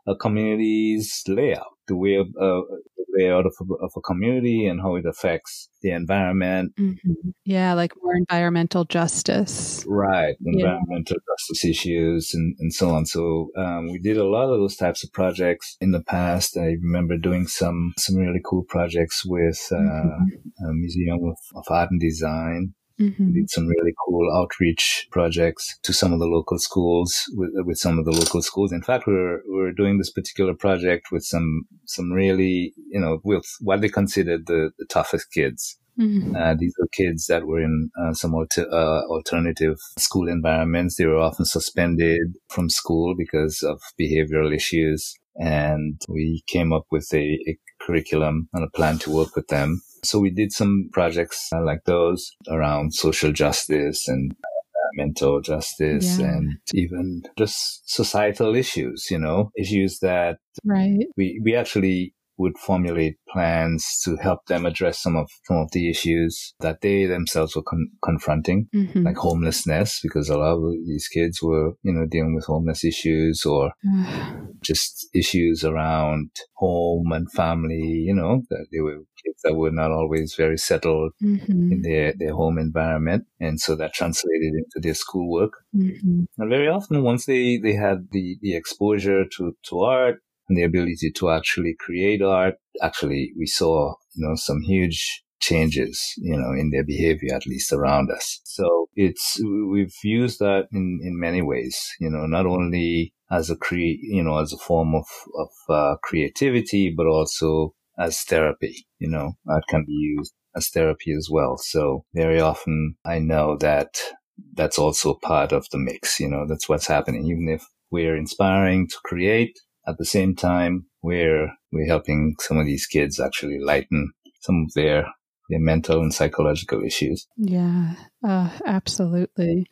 Speaker 3: a community's layout, the way of uh, the layout of a, of a community and how it affects the environment.
Speaker 2: hmm yeah like more environmental justice
Speaker 3: Right,
Speaker 2: Yeah.
Speaker 3: environmental justice issues and, and so on. So um, we did a lot of those types of projects in the past. I remember doing some some really cool projects with uh,
Speaker 2: Mhm.
Speaker 3: a museum of, of art and design Mm-hmm. We did some really cool outreach projects to some of the local schools with, with some of the local schools. In fact, we're, we're doing this particular project with some, some really, you know, with what they considered the, the toughest kids. Mm-hmm. Uh, these were kids that were in uh, some alter, uh, alternative school environments. They were often suspended from school because of behavioral issues. And we came up with a, a curriculum and a plan to work with them. So we did some projects uh, like those around social justice and uh, mental justice yeah. and even just societal issues, you know, issues that
Speaker 2: right.
Speaker 3: we, we actually would formulate plans to help them address some of some of the issues that they themselves were con- confronting, mm-hmm. like homelessness, because a lot of these kids were, you know, dealing with homeless issues or just issues around home and family. You know, that they were kids that were not always very settled mm-hmm. in their their home environment, and so that translated into their schoolwork. Mm-hmm. And very often, once they they had the the exposure to to art and the ability to actually create art, actually we saw, you know, some huge changes, you know, in their behavior, at least around us. So it's, we've used that in, in many ways, you know, not only as a cre, you know, as a form of, of, uh, creativity, but also as therapy, you know, that can be used as therapy as well. So very often I know that that's also part of the mix, you know, that's what's happening. Even if we're inspiring to create, at the same time, we're, we're helping some of these kids actually lighten some of their, their mental and psychological issues.
Speaker 2: Yeah, uh, absolutely.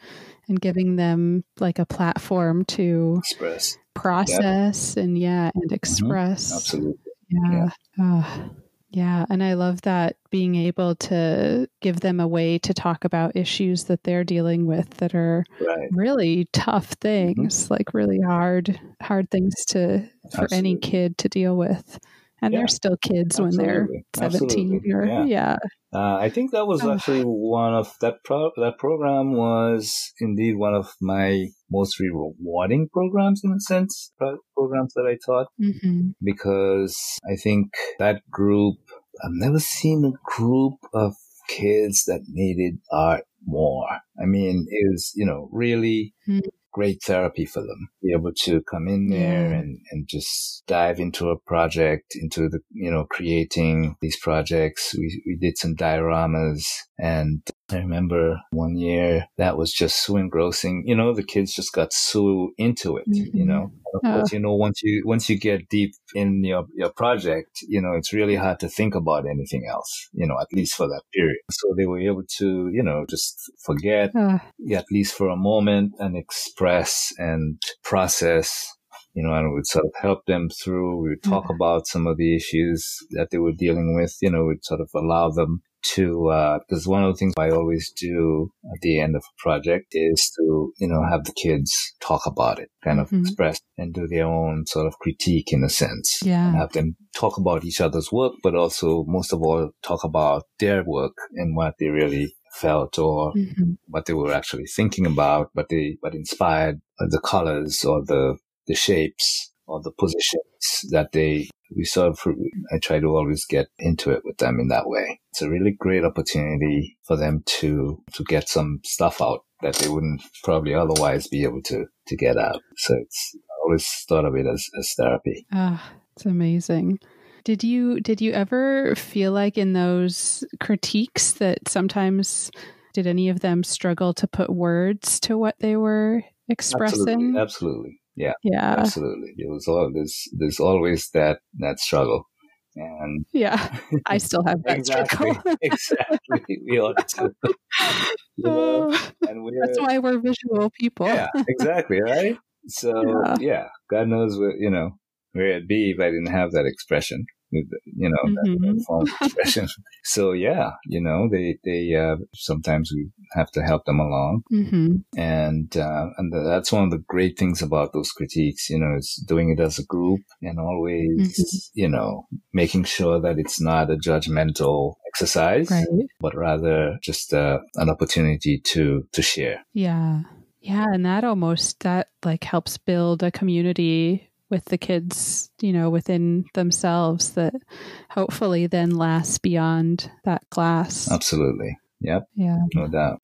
Speaker 2: And giving them like a platform to
Speaker 3: express,
Speaker 2: process, yep. and yeah, and express.
Speaker 3: Mm-hmm. Absolutely.
Speaker 2: Yeah. yeah. Uh, yeah, and I love that being able to give them a way to talk about issues that they're dealing with that are
Speaker 3: right.
Speaker 2: really tough things, mm-hmm. like really hard hard things to for Absolutely. any kid to deal with and yeah. they're still kids Absolutely. when they're 17 Absolutely. or yeah, yeah.
Speaker 3: Uh, i think that was oh. actually one of that pro that program was indeed one of my most rewarding programs in a sense programs that i taught mm-hmm. because i think that group i've never seen a group of kids that needed art more i mean it was you know really mm-hmm great therapy for them. Be able to come in there yeah. and, and just dive into a project, into the, you know, creating these projects. We, we did some dioramas and I remember one year that was just so engrossing. You know, the kids just got so into it, mm-hmm. you know. Of course, you know, once you, once you get deep in your, your project, you know, it's really hard to think about anything else, you know, at least for that period. So they were able to, you know, just forget uh. at least for a moment and express and process you know, and would sort of help them through. We would talk about some of the issues that they were dealing with, you know, would sort of allow them to, uh, because one of the things I always do at the end of a project is to, you know, have the kids talk about it, kind of mm-hmm. express and do their own sort of critique in a sense.
Speaker 2: Yeah.
Speaker 3: And have them talk about each other's work, but also most of all talk about their work and what they really felt or mm-hmm. what they were actually thinking about, but they, what inspired the colors or the, the shapes or the positions that they we sort of I try to always get into it with them in that way. It's a really great opportunity for them to to get some stuff out that they wouldn't probably otherwise be able to to get out. So it's I always thought of it as, as therapy.
Speaker 2: Ah, it's amazing. Did you did you ever feel like in those critiques that sometimes did any of them struggle to put words to what they were expressing?
Speaker 3: Absolutely. Absolutely. Yeah.
Speaker 2: Yeah.
Speaker 3: Absolutely. It was all there's there's always that that struggle. And
Speaker 2: yeah, I still have that
Speaker 3: exactly,
Speaker 2: struggle.
Speaker 3: exactly. We all do.
Speaker 2: you know? Oh. and That's why we're visual people.
Speaker 3: yeah, exactly, right? So yeah. yeah, God knows what you know where it'd be if I didn't have that expression you know, mm-hmm. form of expression. so yeah, you know, they, they, uh, sometimes we have to help them along. Mm-hmm. And, uh, and that's one of the great things about those critiques, you know, is doing it as a group and always, mm-hmm. you know, making sure that it's not a judgmental exercise, right. but rather just uh, an opportunity to, to share.
Speaker 2: Yeah. Yeah, and that almost that like helps build a community with the kids, you know, within themselves that hopefully then lasts beyond that class.
Speaker 3: Absolutely. Yep.
Speaker 2: Yeah.
Speaker 3: No doubt.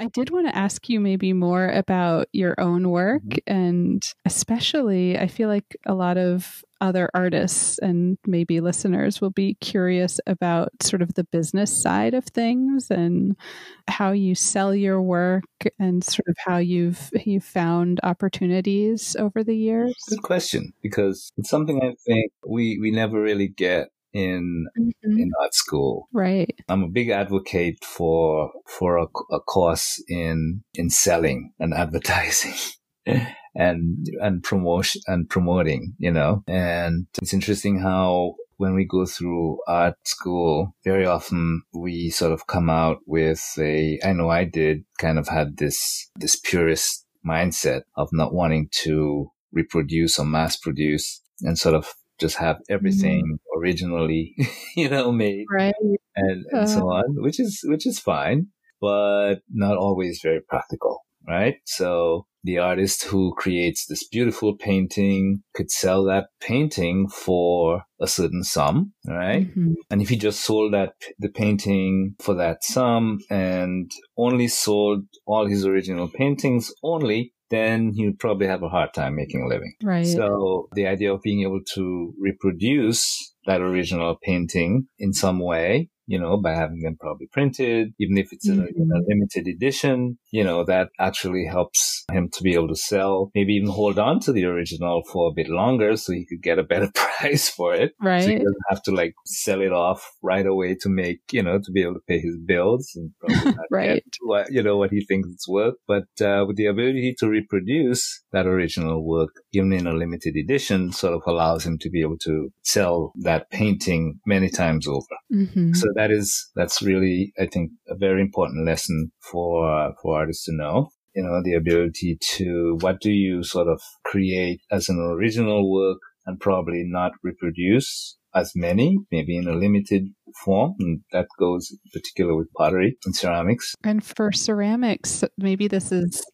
Speaker 2: I did want to ask you maybe more about your own work. Mm-hmm. And especially, I feel like a lot of other artists and maybe listeners will be curious about sort of the business side of things and how you sell your work and sort of how you've you found opportunities over the years.
Speaker 3: Good question because it's something I think we we never really get in mm-hmm. in art school.
Speaker 2: Right.
Speaker 3: I'm a big advocate for for a, a course in in selling and advertising. and and promotion and promoting, you know. And it's interesting how when we go through art school, very often we sort of come out with a I know I did kind of had this this purist mindset of not wanting to reproduce or mass produce and sort of just have everything mm. originally, you know, made
Speaker 2: right.
Speaker 3: and, and uh. so on, which is which is fine, but not always very practical, right? So the artist who creates this beautiful painting could sell that painting for a certain sum, right? Mm-hmm. And if he just sold that the painting for that sum and only sold all his original paintings only, then you'd probably have a hard time making a living.
Speaker 2: Right.
Speaker 3: So the idea of being able to reproduce that original painting in some way you know, by having them probably printed, even if it's mm-hmm. a, a limited edition, you know, that actually helps him to be able to sell, maybe even hold on to the original for a bit longer so he could get a better price for it.
Speaker 2: Right.
Speaker 3: So he doesn't have to like sell it off right away to make, you know, to be able to pay his bills and
Speaker 2: right.
Speaker 3: what, you know, what he thinks it's worth. But, uh, with the ability to reproduce that original work, even in a limited edition, sort of allows him to be able to sell that painting many times over. Mm-hmm. So that is that's really I think a very important lesson for uh, for artists to know. You know, the ability to what do you sort of create as an original work and probably not reproduce as many, maybe in a limited form. And that goes particular with pottery and ceramics.
Speaker 2: And for ceramics, maybe this is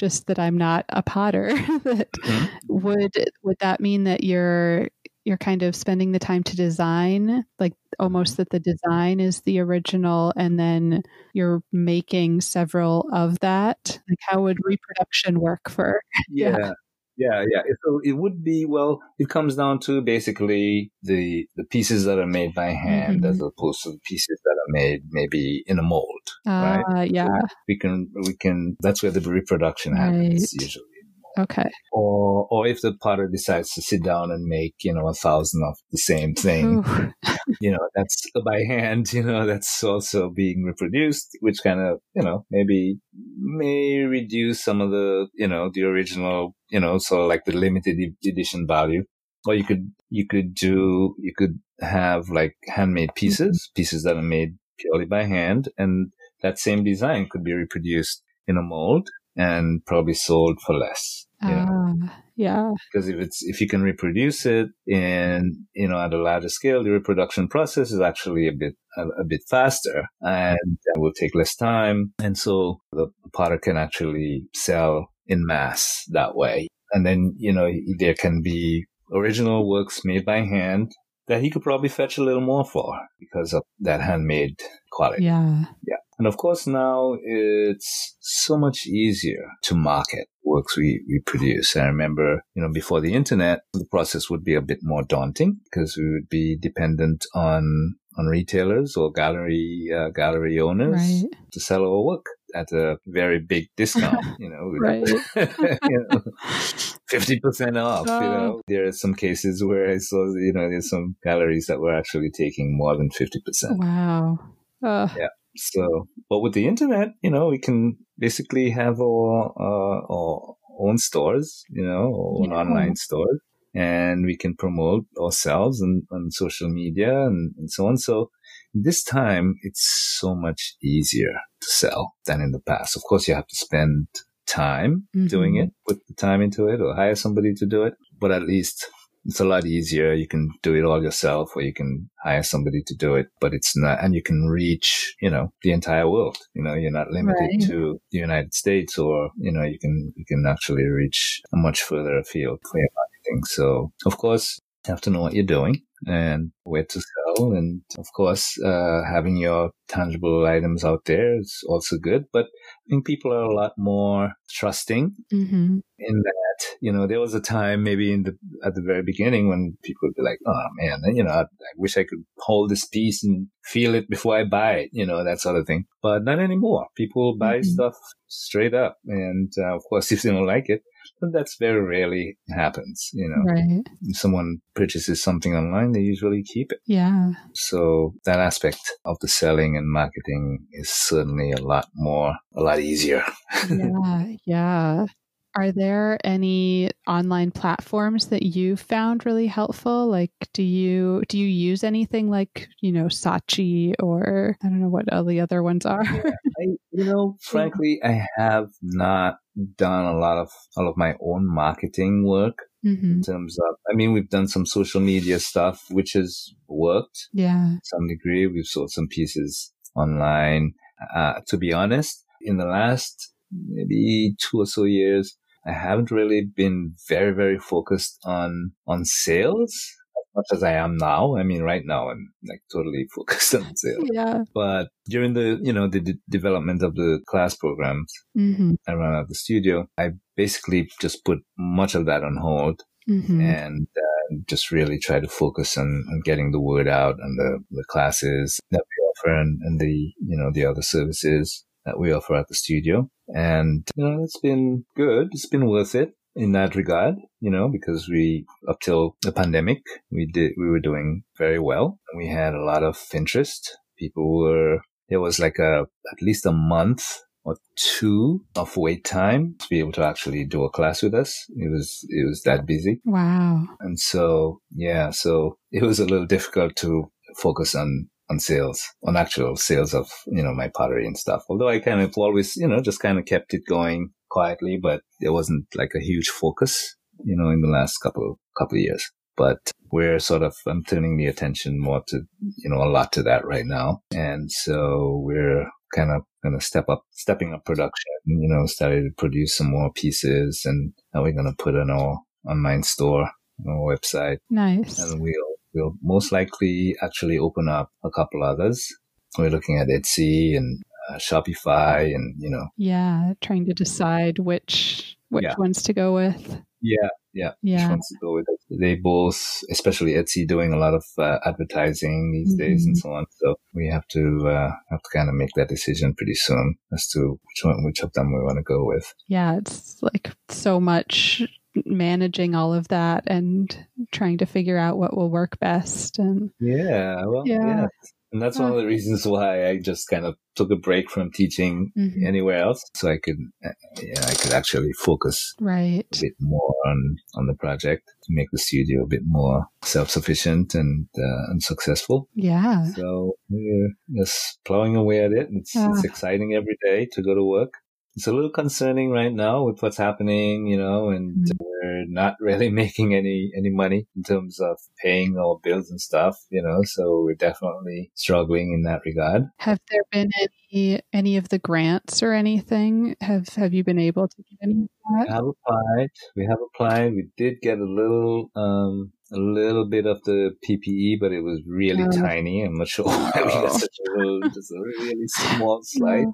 Speaker 2: just that I'm not a potter. mm-hmm. Would would that mean that you're you're kind of spending the time to design like almost that the design is the original and then you're making several of that like how would reproduction work for
Speaker 3: yeah yeah yeah, yeah. It, it would be well. It comes down to basically the the pieces that are made by hand, mm-hmm. as opposed to the pieces that are made maybe in a mold.
Speaker 2: Uh,
Speaker 3: right?
Speaker 2: Yeah,
Speaker 3: so we can we can. That's where the reproduction happens right. usually.
Speaker 2: Okay.
Speaker 3: Or, or if the potter decides to sit down and make, you know, a thousand of the same thing, you know, that's by hand, you know, that's also being reproduced, which kind of, you know, maybe may reduce some of the, you know, the original, you know, so like the limited edition value. Or you could, you could do, you could have like handmade pieces, mm-hmm. pieces that are made purely by hand. And that same design could be reproduced in a mold and probably sold for less.
Speaker 2: Uh, yeah.
Speaker 3: Because if it's if you can reproduce it in you know at a larger scale, the reproduction process is actually a bit a, a bit faster and will take less time, and so the potter can actually sell in mass that way. And then you know there can be original works made by hand that he could probably fetch a little more for because of that handmade quality.
Speaker 2: Yeah.
Speaker 3: Yeah. And of course, now it's so much easier to market works we, we produce. I remember, you know, before the internet, the process would be a bit more daunting because we would be dependent on on retailers or gallery uh, gallery owners
Speaker 2: right.
Speaker 3: to sell our work at a very big discount, you know,
Speaker 2: right.
Speaker 3: you know, 50% off, you know. There are some cases where I saw, you know, there's some galleries that were actually taking more than 50%.
Speaker 2: Wow. Uh.
Speaker 3: Yeah. So, but with the internet, you know, we can basically have our, uh, our own stores, you know, or yeah. online stores, and we can promote ourselves and on social media and, and so on. So this time it's so much easier to sell than in the past. Of course, you have to spend time mm-hmm. doing it, put the time into it or hire somebody to do it, but at least it's a lot easier. You can do it all yourself or you can hire somebody to do it, but it's not, and you can reach, you know, the entire world. You know, you're not limited right. to the United States or, you know, you can, you can actually reach a much further afield for your marketing. So of course, have to know what you're doing and where to sell. And of course, uh, having your tangible items out there is also good. But I think people are a lot more trusting mm-hmm. in that. You know, there was a time maybe in the at the very beginning when people would be like, "Oh man, you know, I, I wish I could hold this piece and feel it before I buy it," you know, that sort of thing. But not anymore. People buy mm-hmm. stuff straight up, and uh, of course, if they don't like it, that's very rarely happens. You know,
Speaker 2: right.
Speaker 3: If someone purchases something online, they usually keep it.
Speaker 2: Yeah.
Speaker 3: So that aspect of the selling and marketing is certainly a lot more, a lot easier.
Speaker 2: yeah. Yeah. Are there any online platforms that you found really helpful? Like, do you do you use anything like you know Saatchi or I don't know what all the other ones are?
Speaker 3: yeah, I, you know, frankly, I have not done a lot of all of my own marketing work. Mm-hmm. In terms of, I mean, we've done some social media stuff, which has worked.
Speaker 2: Yeah.
Speaker 3: To some degree. We've sold some pieces online. Uh, to be honest, in the last maybe two or so years, I haven't really been very, very focused on, on sales much as I am now. I mean, right now I'm like totally focused on sales.
Speaker 2: Yeah.
Speaker 3: But during the, you know, the development of the class programs mm-hmm. I run at the studio, I basically just put much of that on hold. Mm-hmm. And uh, just really try to focus on, on getting the word out and the, the classes that we offer and, and the, you know, the other services that we offer at the studio. And, you know, it's been good. It's been worth it in that regard, you know, because we, up till the pandemic, we did, we were doing very well. We had a lot of interest. People were, there was like a, at least a month or two of wait time to be able to actually do a class with us. It was, it was that busy.
Speaker 2: Wow.
Speaker 3: And so, yeah, so it was a little difficult to focus on on sales, on actual sales of, you know, my pottery and stuff. Although I kind of always, you know, just kind of kept it going quietly, but it wasn't like a huge focus, you know, in the last couple, couple of years. But we're sort of, I'm turning the attention more to, you know, a lot to that right now. And so we're kind of going to step up, stepping up production, you know, started to produce some more pieces and now we're going to put in our online store, on our website.
Speaker 2: Nice.
Speaker 3: And we'll We'll most likely actually open up a couple others. We're looking at Etsy and uh, Shopify and, you know.
Speaker 2: Yeah, trying to decide which which yeah. ones to go with.
Speaker 3: Yeah, yeah.
Speaker 2: Yeah. Which
Speaker 3: ones to go with. They both, especially Etsy, doing a lot of uh, advertising these mm-hmm. days and so on. So we have to uh, have to kind of make that decision pretty soon as to which one, which of them we want to go with.
Speaker 2: Yeah, it's like so much managing all of that and trying to figure out what will work best and
Speaker 3: yeah well yeah, yeah. And that's one of the reasons why i just kind of took a break from teaching mm-hmm. anywhere else so i could yeah i could actually focus
Speaker 2: right.
Speaker 3: a bit more on on the project to make the studio a bit more self-sufficient and uh, and successful.
Speaker 2: Yeah.
Speaker 3: So we're just plowing away at it. It's, uh. it's exciting every day to go to work it's a little concerning right now with what's happening, you know, and mm-hmm. we're not really making any, any money in terms of paying our bills and stuff, you know, so we're definitely struggling in that regard.
Speaker 2: Have there been any, any of the grants or anything? Have, have you been able to get any of that?
Speaker 3: We have applied. We have applied. We did get a little, um, a little bit of the PPP, but it was really oh. tiny. I'm not sure why we got such a just a really small slide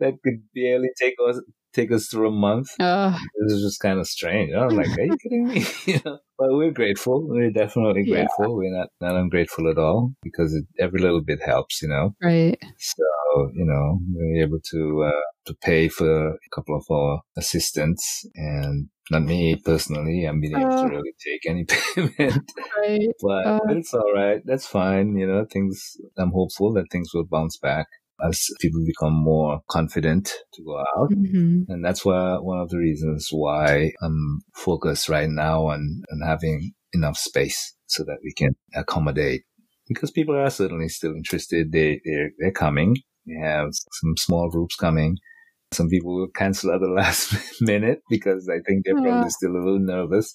Speaker 3: that could barely take us take us through a month. Uh, this is just kind of strange. I was like, are you kidding me? you know, but we're grateful. We're definitely grateful. Yeah. We're not, not ungrateful at all because it, every little bit helps, you know?
Speaker 2: Right.
Speaker 3: So, you know, we're able to, uh, to pay for a couple of our assistants and not me personally. I'm being able to really take any payment,
Speaker 2: right.
Speaker 3: but uh, it's all right. That's fine. You know, things, I'm hopeful that things will bounce back as people become more confident to go out. Mm-hmm. And that's why one of the reasons why I'm focused right now on, on having enough space so that we can accommodate because people are certainly still interested. They, they're, they're coming. We have some small groups coming. Some people will cancel at the last minute because I think they're yeah. probably still a little nervous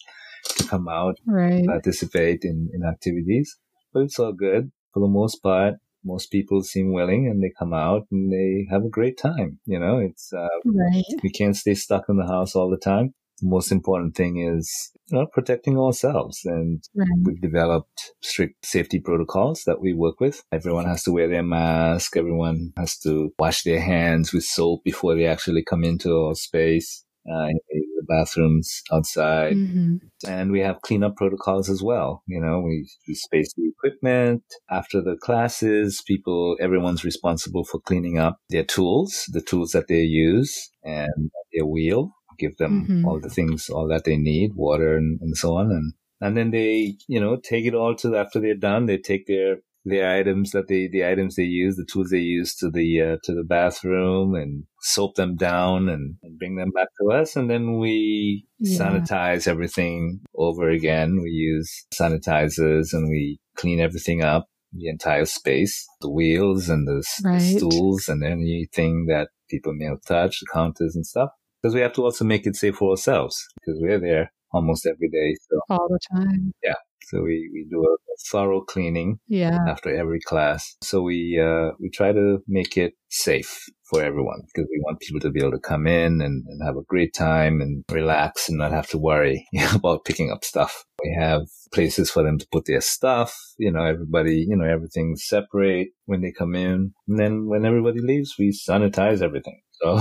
Speaker 3: to come out,
Speaker 2: right.
Speaker 3: participate in, in activities. But it's all good for the most part most people seem willing and they come out and they have a great time. You know, it's, uh, right. we can't stay stuck in the house all the time. The most important thing is you know, protecting ourselves. And
Speaker 2: Right.
Speaker 3: we've developed strict safety protocols that we work with. Everyone has to wear their mask. Everyone has to wash their hands with soap before they actually come into our space. Uh, in the bathrooms outside
Speaker 2: Mhm.
Speaker 3: and we have cleanup protocols as well. You know, we, we space the equipment after the classes. People, everyone's responsible for cleaning up their tools, the tools that they use, and their wheel. Give them
Speaker 2: Mhm.
Speaker 3: all the things, all that they need, water and, and so on, and and then they, you know, take it all to after they're done. They take their the items that they the items they use the tools they use to the uh, to the bathroom and soap them down and, and bring them back to us and then we
Speaker 2: Yeah.
Speaker 3: sanitize everything over again we use sanitizers and we clean everything up the entire space the wheels and the
Speaker 2: Right.
Speaker 3: stools and anything that people may have touched the counters and stuff because we have to also make it safe for ourselves because we're there almost every day so
Speaker 2: All the time. Yeah.
Speaker 3: So we, we do a thorough cleaning
Speaker 2: Yeah.
Speaker 3: after every class. So we uh, we try to make it safe for everyone because we want people to be able to come in and, and have a great time and relax and not have to worry about picking up stuff. We have places for them to put their stuff. You know, everybody, you know, everything's separate when they come in. And then when everybody leaves, we sanitize everything. So,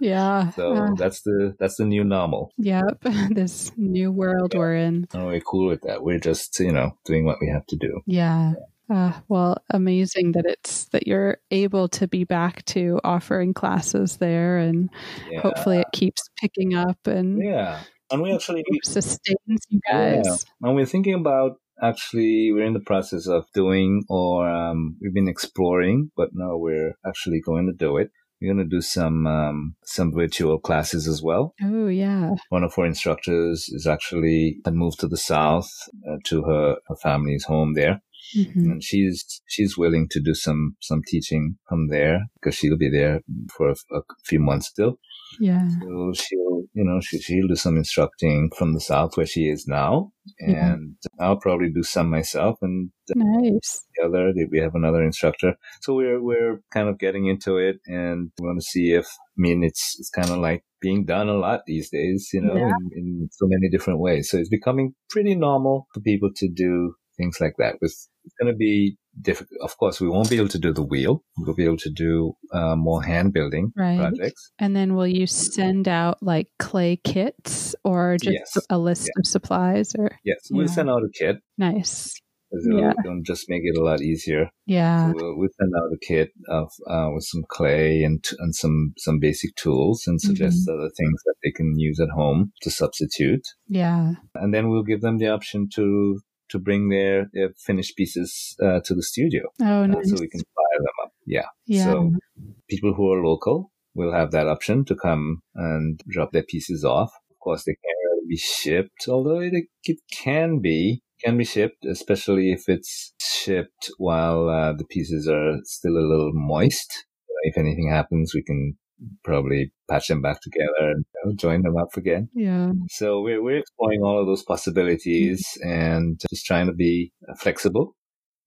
Speaker 2: Yeah.
Speaker 3: so
Speaker 2: Uh,
Speaker 3: that's the that's the new normal.
Speaker 2: yep. this new world
Speaker 3: Yeah.
Speaker 2: we're in.
Speaker 3: And we're cool with that. We're just, you know, doing what we have to do.
Speaker 2: Yeah. Uh, well, amazing that it's that you're able to be back to offering classes there, and
Speaker 3: Yeah.
Speaker 2: hopefully it keeps picking up and
Speaker 3: Yeah. And we actually
Speaker 2: sustains you
Speaker 3: Yeah.
Speaker 2: guys.
Speaker 3: And we're thinking about actually, we're in the process of doing, or um, we've been exploring, but now we're actually going to do it. We're going to do some um, some virtual classes as well.
Speaker 2: Oh yeah.
Speaker 3: One of our instructors is actually had moved to the south uh, to her, her family's home there,
Speaker 2: Mhm.
Speaker 3: and she's she's willing to do some some teaching from there because she'll be there for a, a few months still.
Speaker 2: Yeah.
Speaker 3: So she'll, you know, she, she'll do some instructing from the south where she is now.
Speaker 2: Yeah.
Speaker 3: And I'll probably do some myself and
Speaker 2: Nice.
Speaker 3: the other, we have another instructor. So we're, we're kind of getting into it and we want to see if, I mean, it's, it's kind of like being done a lot these days, you know,
Speaker 2: Yeah.
Speaker 3: in, in so many different ways. So it's becoming pretty normal for people to do things like that with, it's going to be difficult. Of course, we won't be able to do the wheel. We'll be able to do uh, more hand building
Speaker 2: Right.
Speaker 3: projects.
Speaker 2: And then will you send out like clay kits or just
Speaker 3: Yes.
Speaker 2: a list of supplies or
Speaker 3: Yes, we'll send out a kit.
Speaker 2: Nice.
Speaker 3: It'll,
Speaker 2: Yeah.
Speaker 3: it'll just make it a lot easier.
Speaker 2: Yeah.
Speaker 3: So we'll, we'll send out a kit of uh, with some clay and and some some basic tools and suggest
Speaker 2: Mm-hmm.
Speaker 3: other things that they can use at home to substitute.
Speaker 2: Yeah.
Speaker 3: And then we'll give them the option to to bring their, their finished pieces uh, to the studio
Speaker 2: Oh
Speaker 3: uh,
Speaker 2: nice.
Speaker 3: so we can fire them up. Yeah.
Speaker 2: yeah.
Speaker 3: So people who are local will have that option to come and drop their pieces off. Of course, they can't really be shipped, although it, it can be can be shipped, especially if it's shipped while uh, the pieces are still a little moist. If anything happens, we can probably patch them back together and you know, join them up again.
Speaker 2: yeah.
Speaker 3: So we're we're exploring all of those possibilities and just trying to be uh, flexible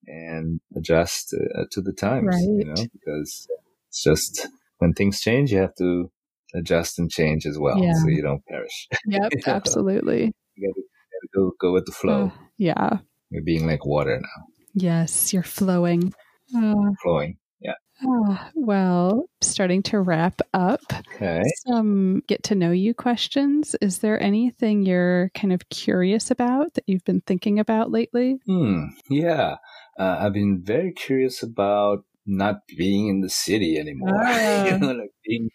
Speaker 3: and adjust uh, to the times, you know, because it's just when things change, you have to adjust and change as well,
Speaker 2: Yeah.
Speaker 3: so you don't perish.
Speaker 2: Yep. Absolutely.
Speaker 3: you gotta, gotta go go with the flow.
Speaker 2: Oh, yeah.
Speaker 3: You're being like water now,
Speaker 2: Yes. You're flowing. Uh,
Speaker 3: flowing.
Speaker 2: Ah, well, starting to wrap up.
Speaker 3: Okay.
Speaker 2: Some get to know you questions. Is there anything you're kind of curious about that you've been thinking about lately?
Speaker 3: Hmm. Yeah. Uh, I've been very curious about not being in the city anymore.
Speaker 2: Ah.
Speaker 3: you know, like being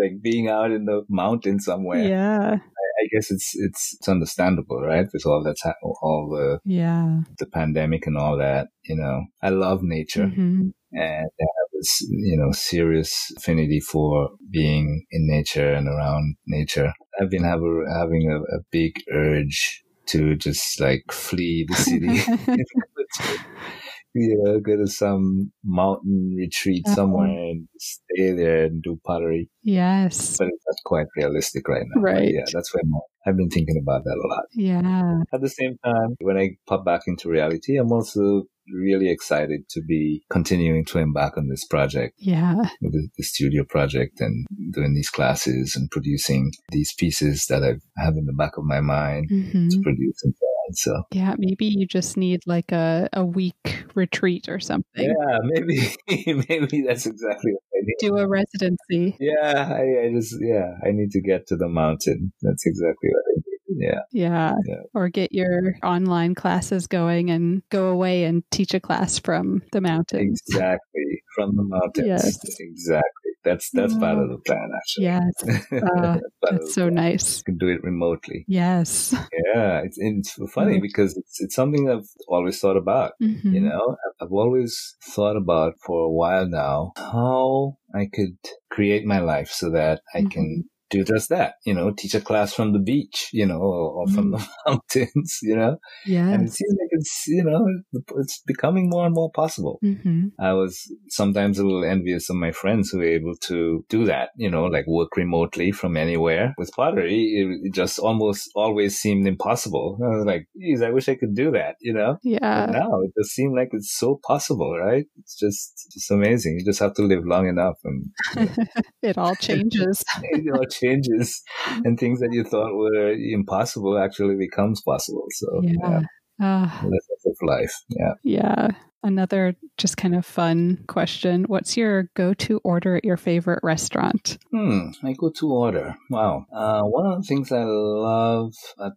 Speaker 3: like being out in the mountains somewhere.
Speaker 2: Yeah.
Speaker 3: I guess it's it's it's understandable, right? With all that's ha- all the
Speaker 2: Yeah.
Speaker 3: the pandemic and all that. You know, I love nature,
Speaker 2: Mhm.
Speaker 3: and I have this you know serious affinity for being in nature and around nature. I've been have a, having a, a big urge to just like flee the city. you know, go to some mountain retreat
Speaker 2: Oh.
Speaker 3: somewhere and stay there and do pottery.
Speaker 2: yes.
Speaker 3: But it's not quite realistic right now. But
Speaker 2: Right.
Speaker 3: yeah, that's where my, I've been thinking about that a lot.
Speaker 2: Yeah.
Speaker 3: At the same time, when I pop back into reality, I'm also really excited to be continuing to embark on this project.
Speaker 2: Yeah.
Speaker 3: The, the, studio project and doing these classes and producing these pieces that I have in the back of my mind mm-hmm. to produce and so
Speaker 2: yeah, maybe you just need like a, a week retreat or something.
Speaker 3: Yeah, maybe maybe that's exactly what I need.
Speaker 2: Do a residency.
Speaker 3: Yeah, I, I just yeah, I need to get to the mountain. That's exactly what I need. Yeah.
Speaker 2: yeah. yeah. Or get your online classes going and go away and teach a class from the mountains.
Speaker 3: Exactly. From the mountains. Yes. Exactly. That's that's yeah. part of the plan, actually.
Speaker 2: Yes, uh, that's so nice.
Speaker 3: You can do it remotely.
Speaker 2: Yes.
Speaker 3: Yeah, it's it's funny mm-hmm. because it's it's something I've always thought about. Mm-hmm. You know, I've always thought about for a while now how I could create my life so that I mm-hmm. can do just that, you know, teach a class from the beach, you know, or, or from the mm-hmm. mountains, you know.
Speaker 2: Yeah.
Speaker 3: And it seems like it's, you know, it's becoming more and more possible. Mm-hmm. I was sometimes a little envious of my friends who were able to do that, you know, like work remotely from anywhere. With pottery, it, it just almost always seemed impossible. I was like, geez, I wish I could do that, you know?
Speaker 2: Yeah.
Speaker 3: But now it just seems like it's so possible, right? It's just, just amazing. You just have to live long enough and
Speaker 2: you know. it all changes.
Speaker 3: it all changes and things that you thought were impossible actually becomes possible. So yeah. yeah. Uh, Lessons of life. Yeah.
Speaker 2: Yeah. Another just kind of fun question. What's your go to order at your favorite restaurant?
Speaker 3: Hmm, my go to order. Wow. Uh, one of the things I love at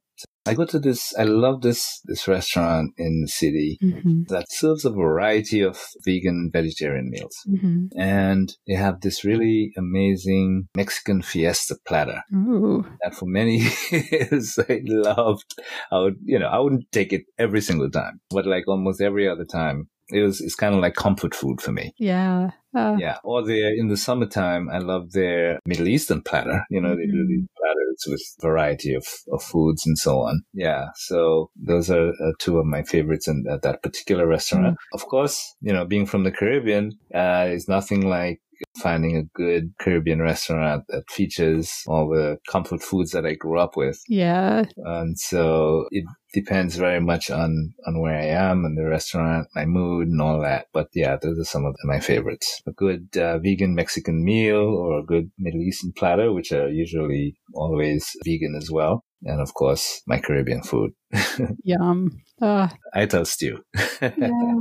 Speaker 3: I go to this, I love this, this restaurant in the city mm-hmm. that serves a variety of vegan, vegetarian meals. Mm-hmm. And they have this really amazing Mexican fiesta platter
Speaker 2: Ooh.
Speaker 3: that for many years I loved. I would, you know, I wouldn't take it every single time, but like almost every other time it was it's kind of like comfort food for me.
Speaker 2: Yeah.
Speaker 3: Uh, yeah. Or they in the summertime, I love their Middle Eastern platter. You know, mm-hmm. they do these mm-hmm. platters with variety of, of foods and so on. Yeah. So those are uh, two of my favorites in that particular restaurant. Mm-hmm. Of course, you know, being from the Caribbean, uh, is nothing like finding a good Caribbean restaurant that features all the comfort foods that I grew up with.
Speaker 2: Yeah.
Speaker 3: And so it depends very much on, on where I am and the restaurant, my mood and all that. But yeah, those are some of my favorites. A good uh, vegan Mexican meal or a good Middle Eastern platter, which are usually always vegan as well. And of course, my Caribbean food.
Speaker 2: Yum. Uh,
Speaker 3: I toast you.
Speaker 2: yeah.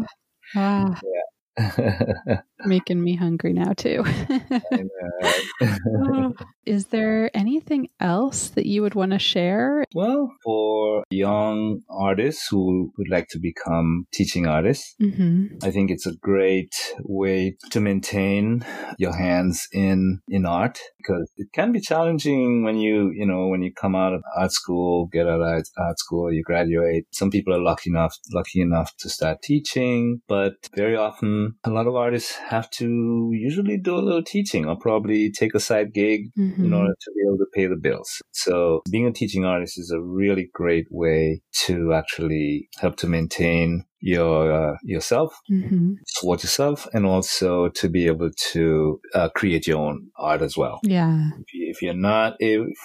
Speaker 2: Ah. yeah. Making me hungry now too. Is there anything else that you would want to share?
Speaker 3: Well, for young artists who would like to become teaching artists, mm-hmm. I think it's a great way to maintain your hands in in art because it can be challenging when you you know when you come out of art school, get out of art school, you graduate. Some people are lucky enough lucky enough to start teaching, but very often a lot of artists have to usually do a little teaching or probably take a side gig mm-hmm. in order to be able to pay the bills. So being a teaching artist is a really great way to actually help to maintain your uh, yourself, mm-hmm. yourself, and also to be able to uh, create your own art as well.
Speaker 2: Yeah.
Speaker 3: If, you, are not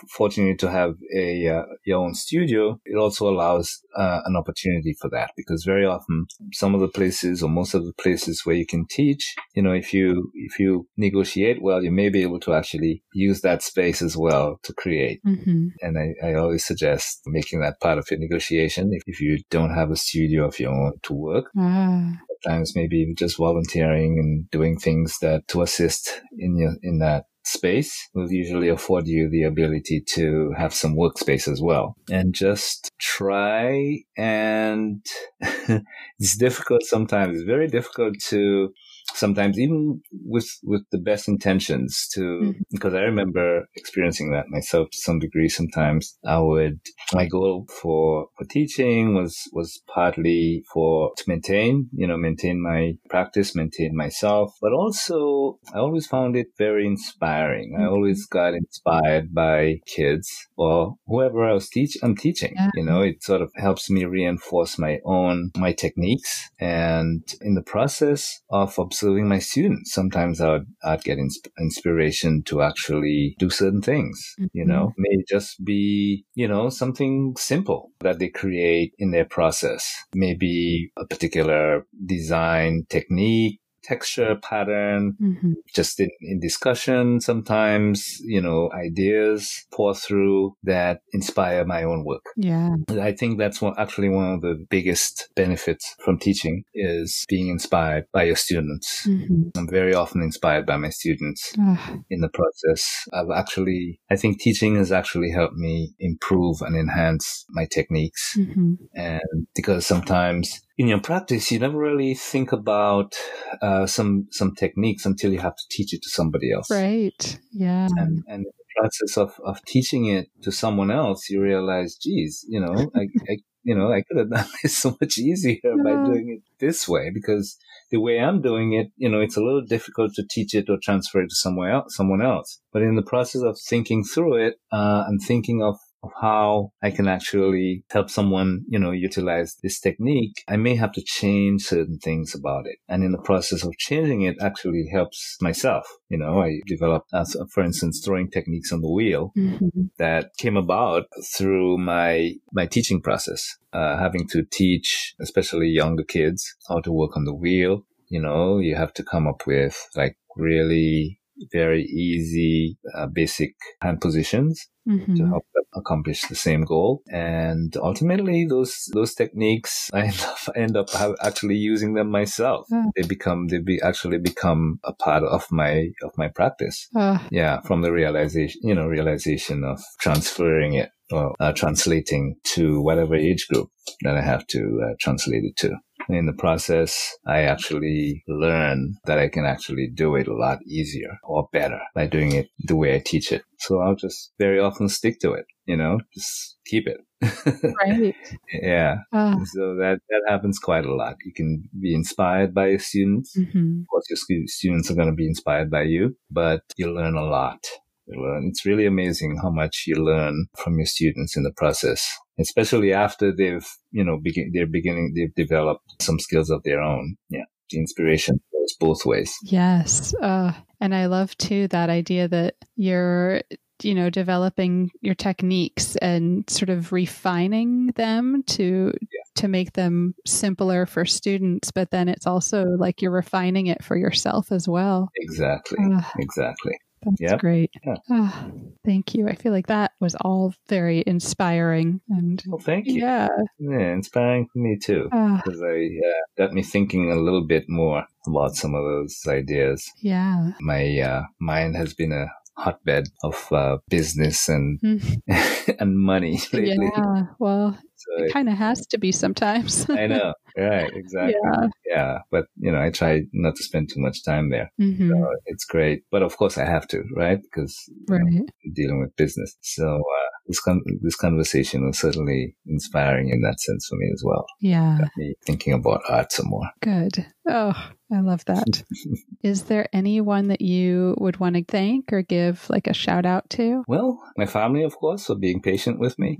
Speaker 3: fortunate to have a uh, your own studio, it also allows uh, an opportunity for that because very often some of the places or most of the places where you can teach, you know, if you if you negotiate well, you may be able to actually use that space as well to create. Mm-hmm. And I, I always suggest making that part of your negotiation if, if you don't have a studio of your own to work. Mm. Sometimes maybe just volunteering and doing things that to assist in your, in that space will usually afford you the ability to have some workspace as well. And just try and it's difficult sometimes. It's very difficult to sometimes even with with the best intentions to mm-hmm. because I remember experiencing that myself to some degree sometimes I would my goal for for teaching was was partly for to maintain you know maintain my practice maintain myself but also I always found it very inspiring mm-hmm. I always got inspired by kids or whoever I was teach I'm teaching yeah. you know it sort of helps me reinforce my own my techniques and in the process of observing serving my students. Sometimes I'd, I'd get insp- inspiration to actually do certain things, mm-hmm. you know, may just be, you know, something simple that they create in their process. Maybe a particular design technique texture pattern, mm-hmm. just in, in discussion. Sometimes, you know, ideas pour through that inspire my own work.
Speaker 2: Yeah.
Speaker 3: I think that's one, actually one of the biggest benefits from teaching is being inspired by your students. Mm-hmm. I'm very often inspired by my students in the process. I've actually, I think teaching has actually helped me improve and enhance my techniques. Mm-hmm. And because sometimes in your practice, you never really think about uh, some some techniques until you have to teach it to somebody else.
Speaker 2: Right. Yeah.
Speaker 3: And, and in the process of, of teaching it to someone else, you realize, geez, you know, I, I you know, I could have done this so much easier yeah. by doing it this way because the way I'm doing it, you know, it's a little difficult to teach it or transfer it to somewhere else, someone else. But in the process of thinking through it uh, and thinking of of how I can actually help someone, you know, utilize this technique, I may have to change certain things about it. And in the process of changing it actually helps myself. You know, I developed, as, for instance, throwing techniques on the wheel mm-hmm. that came about through my, my teaching process. Uh, having to teach, especially younger kids, how to work on the wheel. You know, you have to come up with like really very easy, uh, basic hand positions mm-hmm. to help them accomplish the same goal. And ultimately, those those techniques, I end up end up actually using them myself. They become they be actually become a part of my of my practice. Yeah, from the realization, you know, realization of transferring it or uh, translating to whatever age group that I have to uh, translate it to in the process, I actually learn that I can actually do it a lot easier or better by doing it the way I teach it. So I'll just very often stick to it, you know, just keep it. right. Yeah. Uh. So that, that happens quite a lot. You can be inspired by your students. Mm-hmm. Of course, your students are going to be inspired by you, but you learn a lot. You learn. It's really amazing how much you learn from your students in the process especially after they've, you know, begin, they're beginning, they've developed some skills of their own. Yeah. The inspiration goes both ways.
Speaker 2: Yes. Uh, and I love too that idea that you're, you know, developing your techniques and sort of refining them to, yeah. to make them simpler for students. But then it's also like you're refining it for yourself as well.
Speaker 3: Exactly. Uh, exactly.
Speaker 2: That's yep. great. Yeah. Oh, thank you. I feel like that was all very inspiring. And
Speaker 3: well, thank you.
Speaker 2: Yeah.
Speaker 3: Yeah, inspiring for me too. Because uh, I uh, got me thinking a little bit more about some of those ideas.
Speaker 2: Yeah.
Speaker 3: My uh, mind has been a hotbed of uh, business and mm. and money lately.
Speaker 2: Yeah, well, it kind of has to be sometimes.
Speaker 3: I know, right? Exactly. Yeah. yeah. but you know, I try not to spend too much time there. Mm-hmm. So it's great, but of course, I have to, right? Because right. Know, dealing with business. So uh, this con- this conversation was certainly inspiring in that sense for me as well.
Speaker 2: Yeah,
Speaker 3: Got me thinking about art some more.
Speaker 2: Good. Oh, I love that. Is there anyone that you would want to thank or give like a shout out to?
Speaker 3: Well, my family, of course, for being patient with me.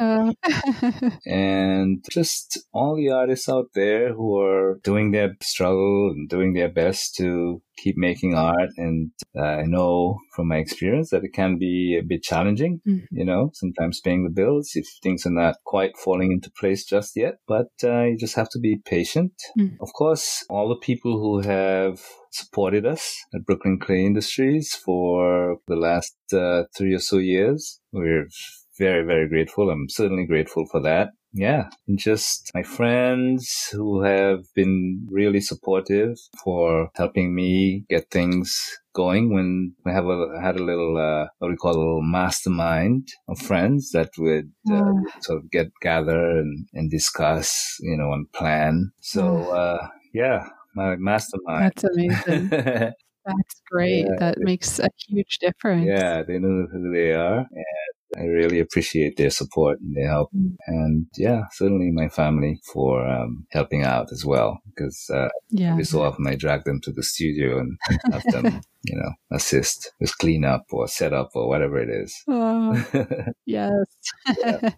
Speaker 3: Uh. and just all the artists out there who are doing their struggle and doing their best to keep making art. And uh, I know from my experience that it can be a bit challenging, mm-hmm. you know, sometimes paying the bills if things are not quite falling into place just yet. But uh, you just have to be patient. Mm-hmm. Of course, all the people who have supported us at Brooklyn Clay Industries for the last uh, three or so years. We're very, very grateful. I'm certainly grateful for that yeah, just my friends who have been really supportive for helping me get things going when we have a, had a little, uh, what we call a little mastermind of friends that would uh, sort of get gather and, and discuss, you know, and plan. So, uh, yeah, my mastermind.
Speaker 2: That's amazing. That's great. Yeah. That makes a huge difference.
Speaker 3: Yeah, they know who they are. And I really appreciate their support and their help. Mm. And yeah, certainly my family for um, helping out as well. Because uh, yeah. every so often I drag them to the studio and have them, you know, assist with cleanup or setup or whatever it is.
Speaker 2: Oh, yes.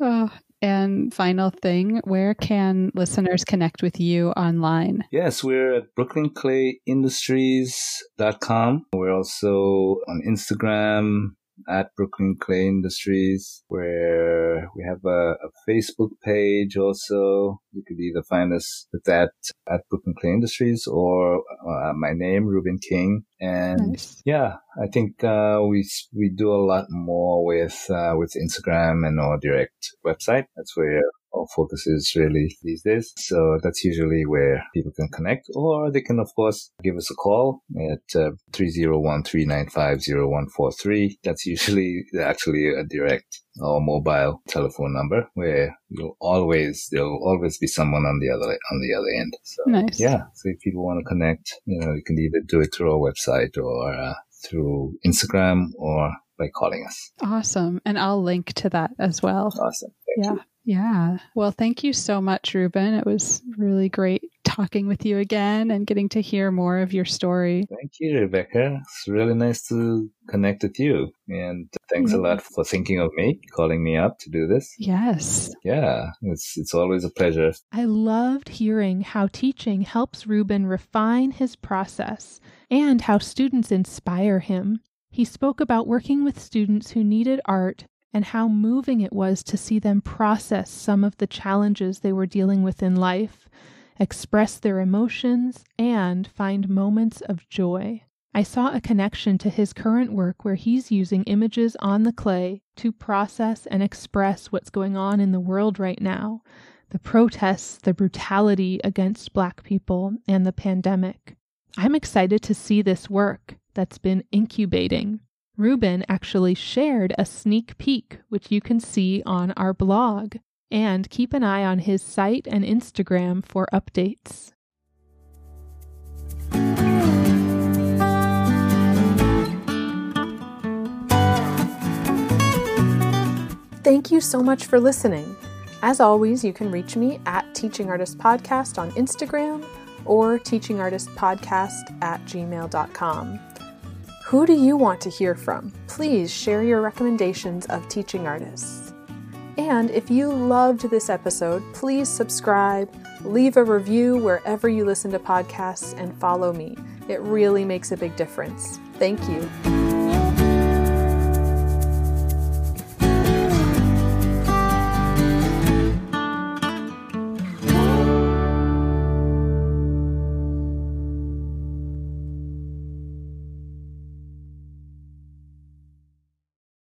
Speaker 2: oh, And final thing, where can listeners connect with you online?
Speaker 3: Yes, we're at brooklynclayindustries.com. We're also on Instagram, at Brooklyn Clay Industries, where we have a, a, Facebook page also. You could either find us at that at Brooklyn Clay Industries or uh, my name, Reuben King. And nice. yeah, I think uh, we we do a lot more with uh, with Instagram and our direct website. That's where our focus is really these days. So that's usually where people can connect or they can, of course, give us a call at uh, 301-395-0143. That's usually actually a direct or mobile telephone number where you'll always, there'll always be someone on the other, on the other end. So,
Speaker 2: nice.
Speaker 3: Yeah. So if people want to connect, you know, you can either do it through our website or uh, through Instagram or by calling us.
Speaker 2: Awesome. And I'll link to that as well.
Speaker 3: Awesome.
Speaker 2: Thank yeah. You. Yeah. Well, thank you so much, Reuben. It was really great talking with you again and getting to hear more of your story.
Speaker 3: Thank you, Rebecca. It's really nice to connect with you. And thanks yeah. a lot for thinking of me, calling me up to do this.
Speaker 2: Yes.
Speaker 3: Yeah, it's it's always a pleasure.
Speaker 2: I loved hearing how teaching helps Reuben refine his process and how students inspire him. He spoke about working with students who needed art and how moving it was to see them process some of the challenges they were dealing with in life, express their emotions, and find moments of joy. I saw a connection to his current work where he's using images on the clay to process and express what's going on in the world right now the protests, the brutality against Black people, and the pandemic. I'm excited to see this work that's been incubating Reuben actually shared a sneak peek, which you can see on our blog. And keep an eye on his site and Instagram for updates.
Speaker 1: Thank you so much for listening. As always, you can reach me at Teaching Artist Podcast on Instagram or teachingartistpodcast at gmail.com. Who do you want to hear from? Please share your recommendations of teaching artists. And if you loved this episode, please subscribe, leave a review wherever you listen to podcasts, and follow me. It really makes a big difference. Thank you.